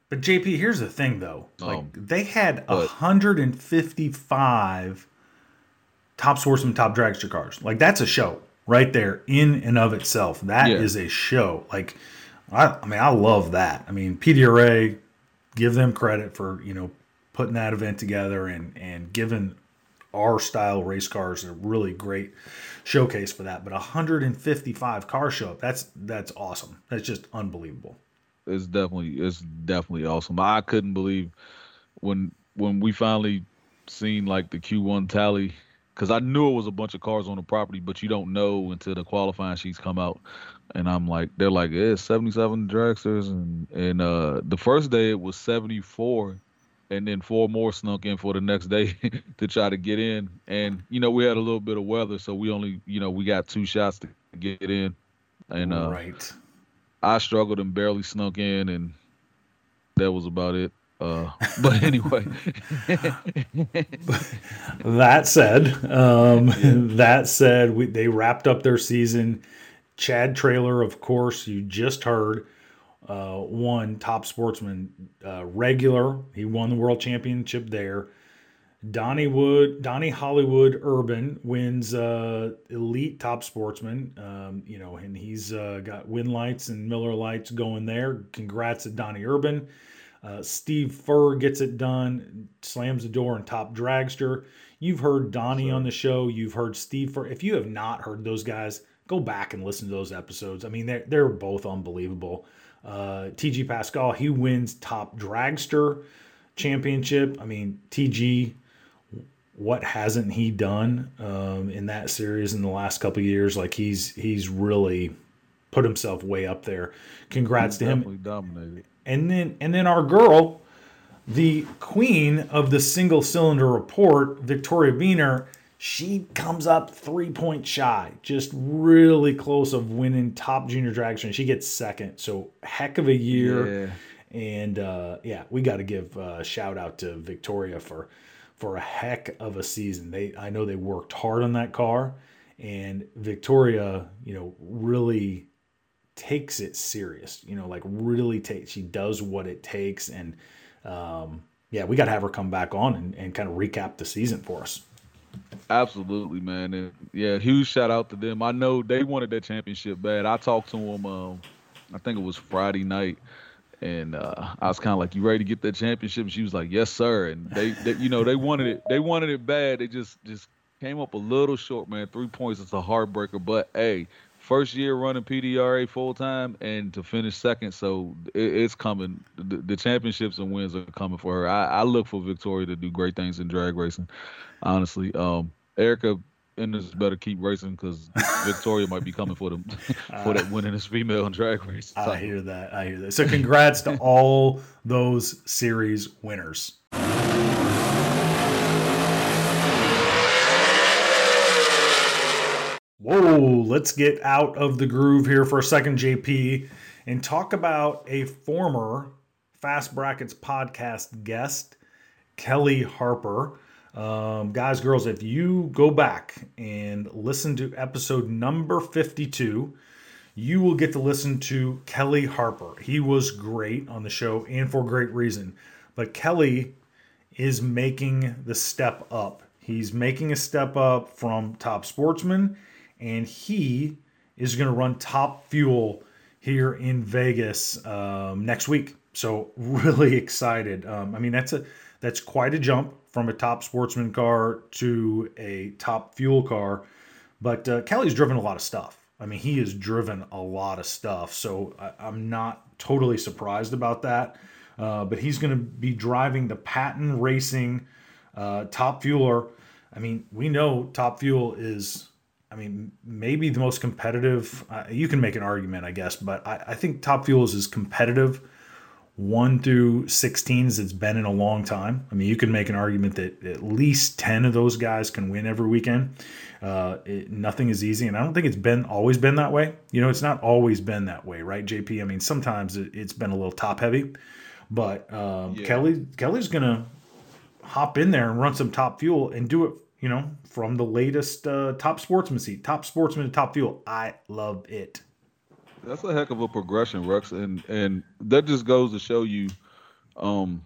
But JP, here's the thing, though. Like um, they had but, 155 top sportsman, top dragster cars. Like that's a show right there in and of itself. That yeah. is a show. Like, I, I mean, I love that. I mean, PDRA, give them credit for you know putting that event together and and giving our style race cars a really great showcase for that. But 155 car show up, that's that's awesome. That's just unbelievable. It's definitely it's definitely awesome. I couldn't believe when when we finally seen like the Q1 tally because I knew it was a bunch of cars on the property, but you don't know until the qualifying sheets come out. And I'm like, they're like, it's 77 dragsters, and and uh, the first day it was 74, and then four more snuck in for the next day to try to get in. And you know, we had a little bit of weather, so we only, you know, we got two shots to get in. And uh, right, I struggled and barely snuck in, and that was about it. Uh, but anyway, that said, um, yeah. that said, we, they wrapped up their season. Chad Traylor, of course, you just heard uh, won top sportsman uh, regular. He won the world championship there. Donnie Wood, Donnie Hollywood Urban wins uh, elite top sportsman. Um, you know, and he's uh, got win lights and Miller lights going there. Congrats to Donnie Urban. Uh, Steve Furr gets it done, slams the door in top dragster. You've heard Donnie sure. on the show. You've heard Steve Furr. If you have not heard those guys, go back and listen to those episodes. I mean, they're, they're both unbelievable. Uh, TG Pascal, he wins top dragster championship. I mean, TG, what hasn't he done um, in that series in the last couple years? Like he's he's really put himself way up there. Congrats he's to him. Dominated. And then and then our girl, the queen of the single cylinder report, Victoria Beener she comes up three points shy, just really close of winning top junior dragster. She gets second, so heck of a year. Yeah. And uh, yeah, we got to give a shout out to Victoria for for a heck of a season. They I know they worked hard on that car, and Victoria, you know, really takes it serious. You know, like really takes. She does what it takes, and um, yeah, we got to have her come back on and, and kind of recap the season for us. Absolutely, man. And yeah, huge shout out to them. I know they wanted that championship bad. I talked to them, um, I think it was Friday night, and uh, I was kind of like, "You ready to get that championship?" And she was like, "Yes, sir." And they, they, you know, they wanted it. They wanted it bad. They just just came up a little short, man. Three points is a heartbreaker, but hey, first year running PDRA full time and to finish second, so it, it's coming. The, the, championships and wins are coming for her. I, I, look for Victoria to do great things in drag racing. Honestly, um, Erica Enders better keep racing because Victoria might be coming for them for that winning this female in drag race. I hear that. I hear that. So congrats to all those series winners. Whoa, let's get out of the groove here for a second, JP, and talk about a former Fast Brackets podcast guest, Kelly Harper. Um, guys, girls, if you go back and listen to episode number 52, you will get to listen to Kelly Harper. He was great on the show and for great reason. But Kelly is making the step up. He's making a step up from top sportsman and he is going to run Top Fuel here in Vegas um, next week. So really excited. Um, I mean, that's a that's quite a jump from a top sportsman car to a top fuel car. But uh, Kelly's driven a lot of stuff. I mean, he has driven a lot of stuff. So I, am not totally surprised about that. Uh, but he's going to be driving the Patton Racing uh, Top Fueler. I mean, we know Top Fuel is I mean, maybe the most competitive. Uh, you can make an argument, I guess, but I, I think Top Fuel is as competitive one through 16 as it's been in a long time. I mean, you can make an argument that at least 10 of those guys can win every weekend. Uh, it, nothing is easy, and I don't think it's been always been that way. You know, it's not always been that way, right, JP? I mean, sometimes it, has been a little top heavy, but um, yeah. Kelly Kelly's gonna hop in there and run some top fuel and do it you know, from the latest uh, top sportsman seat, top sportsman to top fuel. I love it. That's a heck of a progression, Rex, and and that just goes to show you, um,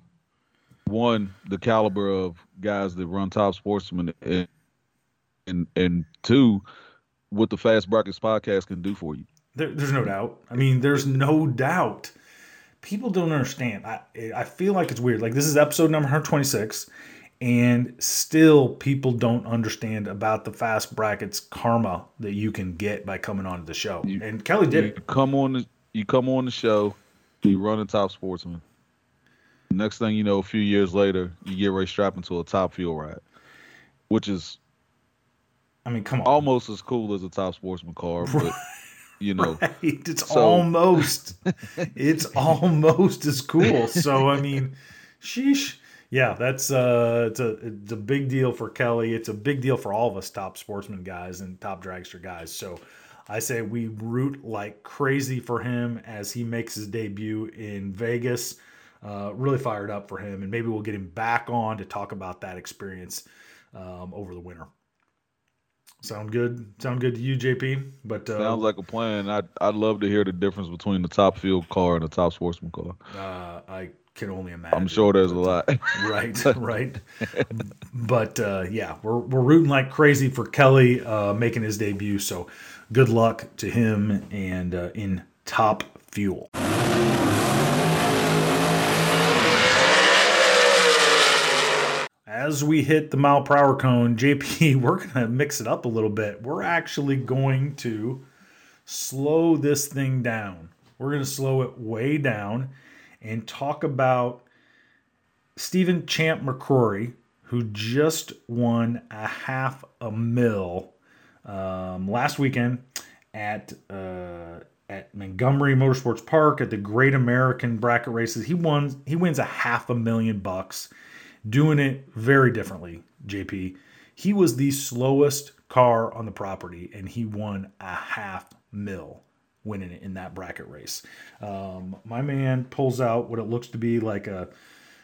one the caliber of guys that run top sportsman, and and and two, what the Fast Brackets podcast can do for you. There, there's no doubt. I mean, there's no doubt. People don't understand. I I feel like it's weird. Like this is episode number 126 and still people don't understand about the fast brackets karma that you can get by coming onto the show. You, and Kelly did it. Come on, the, you come on the show, you run a top sportsman. Next thing you know, a few years later, you get ready strapped into a top fuel ride, which is, I mean, come on, almost as cool as a top sportsman car, but. you know right. it's so. almost it's almost as cool so i mean sheesh yeah, that's uh, it's a it's a big deal for Kelly. It's a big deal for all of us top sportsman guys and top dragster guys. So I say we root like crazy for him as he makes his debut in Vegas. Uh, really fired up for him, and maybe we'll get him back on to talk about that experience um, over the winter. Sound good? Sound good to you, JP? But uh, sounds like a plan. I'd I'd love to hear the difference between the top fuel car and the top sportsman car. Uh, I can only imagine. I'm sure there's a lot. right, right. but uh, yeah, we're we're rooting like crazy for Kelly uh, making his debut. So good luck to him and uh, in top fuel. As we hit the mile per hour cone, JP, we're going to mix it up a little bit. We're actually going to slow this thing down. We're going to slow it way down and talk about Stephen Champ McCrory, who just won a half a mil um, last weekend at uh, at Montgomery Motorsports Park at the Great American Bracket Races. He won. He wins a half a million bucks, doing it very differently. JP, he was the slowest car on the property, and he won a half mil winning it in that bracket race. Um, my man pulls out what it looks to be like a,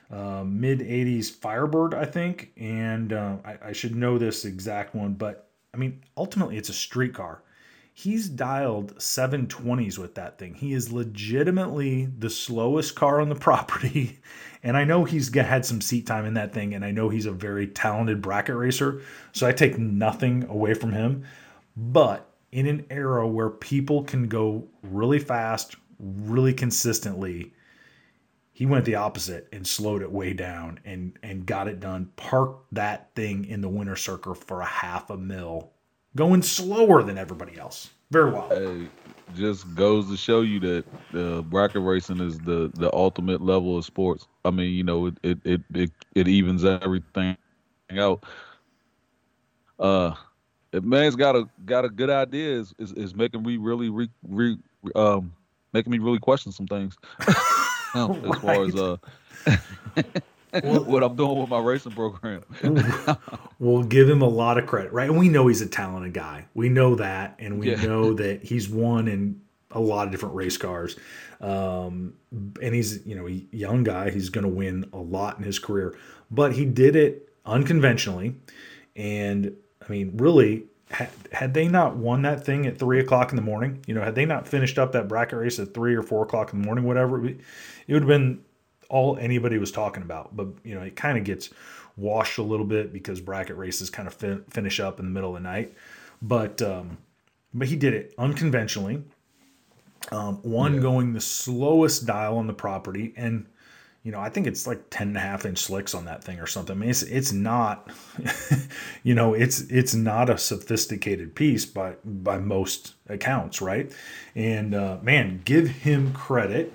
a mid 80s Firebird, I think. And uh, I, I, should know this exact one, but I mean, ultimately, it's a street car. He's dialed 720s with that thing. He is legitimately the slowest car on the property. And I know he's had some seat time in that thing, and I know he's a very talented bracket racer. So I take nothing away from him. But in an era where people can go really fast, really consistently, He went the opposite and slowed it way down and and got it done. Parked that thing in the winner circle for a half a mil, going slower than everybody else. Very well. Hey, just goes to show you that uh, bracket racing is the the ultimate level of sports. I mean, you know, it it it it, it evens everything out. Uh, if man's got a got a good idea, is is, is making me really re, re, um making me really question some things. um, as far as uh. what I'm doing with my racing program. we'll give him a lot of credit, right? And we know he's a talented guy. We know that, and we yeah. know that he's won in a lot of different race cars. Um, and he's, you know, a young guy. He's going to win a lot in his career, but he did it unconventionally. And I mean, really, had, had they not won that thing at three o'clock in the morning, you know, had they not finished up that bracket race at three or four o'clock in the morning, whatever, it would have been all anybody was talking about. But you know, it kind of gets washed a little bit because bracket races kind of fin- finish up in the middle of the night. But um, but he did it unconventionally. Um, one yeah. going the slowest dial on the property, and you know I think it's like 10 and a half inch slicks on that thing or something. I mean, it's it's not, you know, it's it's not a sophisticated piece by by most accounts, right? And uh, man, give him credit,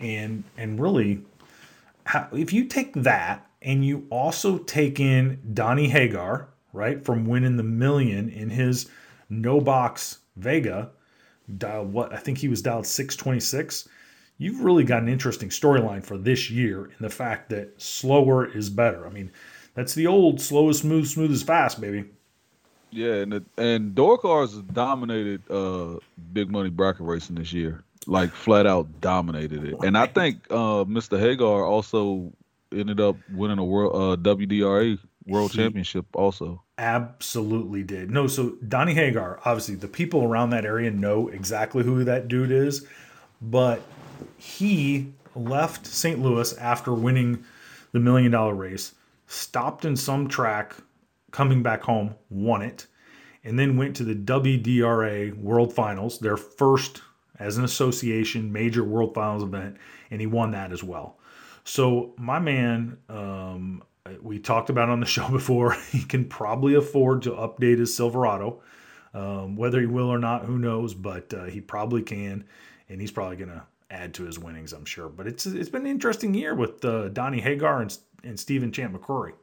and and really how, if you take that and you also take in Donnie Hagar, right, from winning the million in his no box Vega, dial what I think he was dialed 626. You've really got an interesting storyline for this year in the fact that slower is better. I mean, that's the old slow is smooth, smooth is fast, baby. Yeah, and the, and door cars dominated uh, big money bracket racing this year like flat out dominated it. And I think uh, Mr. Hagar also ended up winning a world uh, WDRA World he Championship also. Absolutely did. No, so Donnie Hagar, obviously the people around that area know exactly who that dude is, but he left St. Louis after winning the million dollar race, stopped in some track, coming back home, won it, and then went to the WDRA World Finals, their first as an association major World Finals event, and he won that as well. So my man, um, we talked about on the show before, he can probably afford to update his Silverado. Um, whether he will or not, who knows? But uh, he probably can, and he's probably going to add to his winnings, I'm sure. But it's it's been an interesting year with uh, Donnie Hagar and and Stephen Champ McCrory.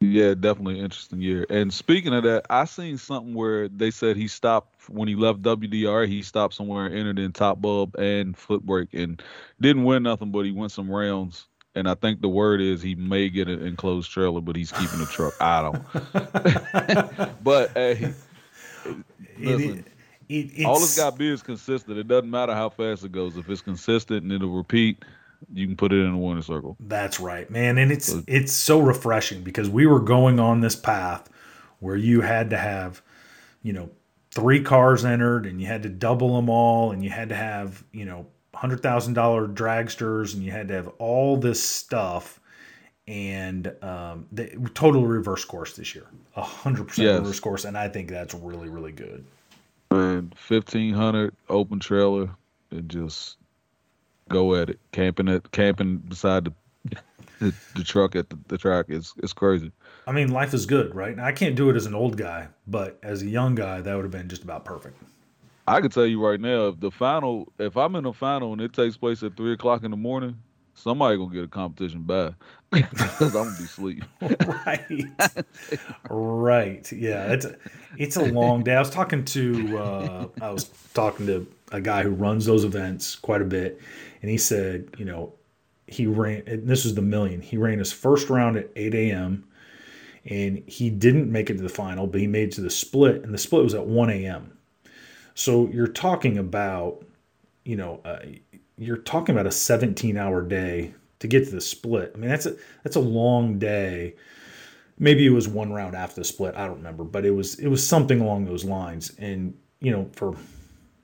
Yeah, definitely interesting year. And speaking of that, I seen something where they said he stopped when he left WDR. He stopped somewhere and entered in top bulb and footwork and didn't win nothing, but he went some rounds. And I think the word is he may get an enclosed trailer, but he's keeping the truck. I don't. but hey, listen, it, all it's got to be is consistent. It doesn't matter how fast it goes. If it's consistent and it'll repeat, you can put it in a winner circle. That's right, man. And it's so, it's so refreshing because we were going on this path where you had to have, you know, three cars entered and you had to double them all and you had to have, you know, hundred thousand dollar dragsters and you had to have all this stuff and um, the total reverse course this year, a hundred percent reverse course, and I think that's really really good. And fifteen hundred open trailer, and just go at it. Camping it, camping beside the the, the truck at the, the, track is is crazy. I mean, life is good, right? I can't do it as an old guy, but as a young guy, that would have been just about perfect. I can tell you right now, if the final, if I'm in the final and it takes place at three o'clock in the morning, somebody gonna get a competition bad because I'm gonna be asleep. right, right, yeah. It's it's a long day. I was talking to uh, I was talking to a guy who runs those events quite a bit, and he said, you know, he ran. this was the million. He ran his first round at 8 a.m. and he didn't make it to the final, but he made it to the split, and the split was at 1 a.m. So you're talking about, you know, uh, you're talking about a 17 hour day to get to the split. I mean, that's a that's a long day. Maybe it was one round after the split. I don't remember, but it was it was something along those lines. And you know, for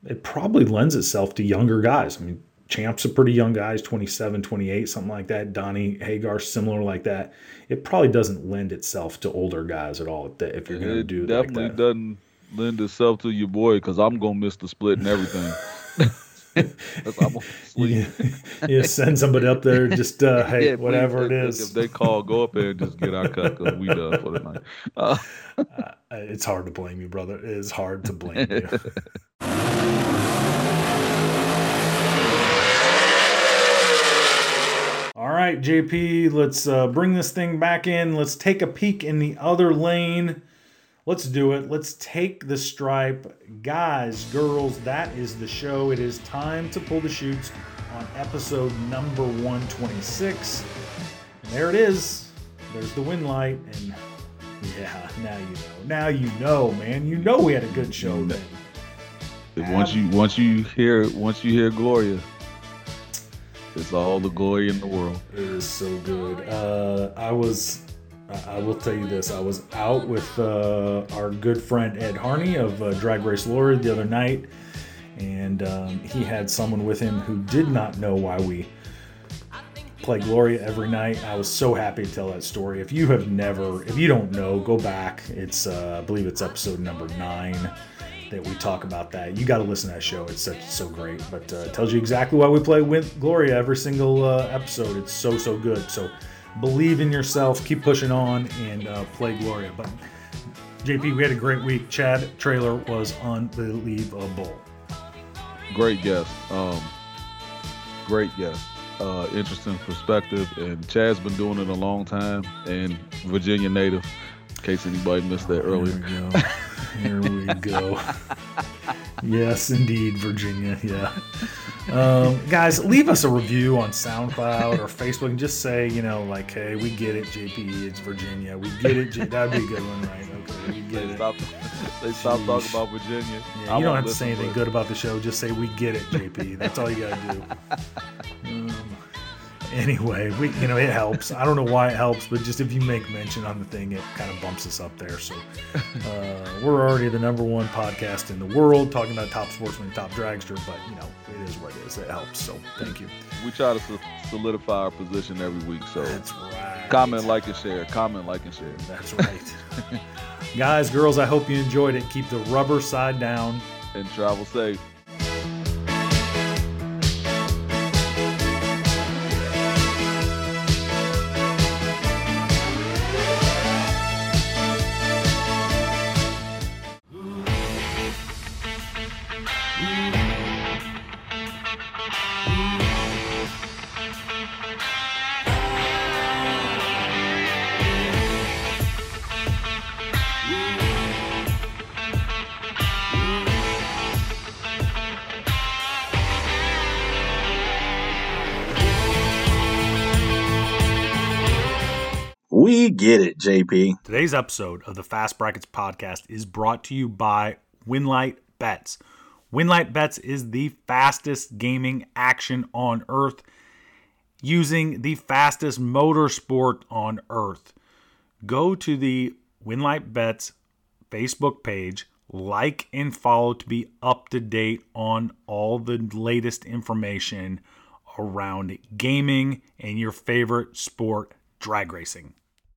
it probably lends itself to younger guys. I mean, Champ's a pretty young guy, he's 27, 28, something like that. Donnie Hagar, similar like that. It probably doesn't lend itself to older guys at all if you're going to do it. definitely like doesn't lend itself to your boy because I'm going to miss the split and everything. That's sleep. yeah, send somebody up there. Just uh, hey, yeah, whatever it is. If they call, go up there and just get our cut because we done for the night. Uh, uh, it's hard to blame you, brother. It is hard to blame you. All right, JP, let's uh, bring this thing back in. Let's take a peek in the other lane. Let's do it. Let's take the stripe. Guys, girls, that is the show. It is time to pull the chutes on episode number 126. And there it is. There's the win light. And yeah, now you know. Now you know, man. You know we had a good show then. Once you once you hear once you hear Gloria, it's all the glory in the world. It is so good. Uh, I was I will tell you this. I was out with uh, our good friend Ed Harney of uh, Drag Race Glory the other night, and um, he had someone with him who did not know why we play Gloria every night. I was so happy to tell that story. If you have never, if you don't know, go back. It's, uh, I believe it's episode number nine that we talk about that. You got to listen to that show. It's such so great, but uh, tells you exactly why we play with Gloria every single uh, episode. It's so so good. So believe in yourself, keep pushing on, and uh, play Gloria. But JP, we had a great week. Chad Traylor was unbelievable. Great guest. Um, great guest. Uh, interesting perspective, and Chad's been doing it a long time, and Virginia native. In case anybody missed that earlier. Here we go. Here we go. Yes, indeed, Virginia. Yeah. Um, guys, leave us a review on SoundCloud or Facebook and just say, you know, like, hey, we get it, JP, it's Virginia. We get it. J- that'd be a good one, right? Okay, we get they it. Stop, they stop talking about Virginia. Yeah, you don't have to say anything good about the show. Just say, we get it, JP. That's all you got to do. Anyway, we you know it helps. I don't know why it helps, but just if you make mention on the thing, it kind of bumps us up there. So uh, we're already the number one podcast in the world talking about top sportsman, top dragster. But you know it is what it is. It helps. So thank you. We try to solidify our position every week. So that's right. Comment, like, and share. Comment, like, and share. That's right. Guys, girls, I hope you enjoyed it. Keep the rubber side down and travel safe. JP. Today's episode of the Fast Brackets podcast is brought to you by Winlight Bets. Winlight Bets is the fastest gaming action on earth using the fastest motorsport on earth. Go to the Winlight Bets Facebook page, like and follow to be up to date on all the latest information around gaming and your favorite sport, drag racing.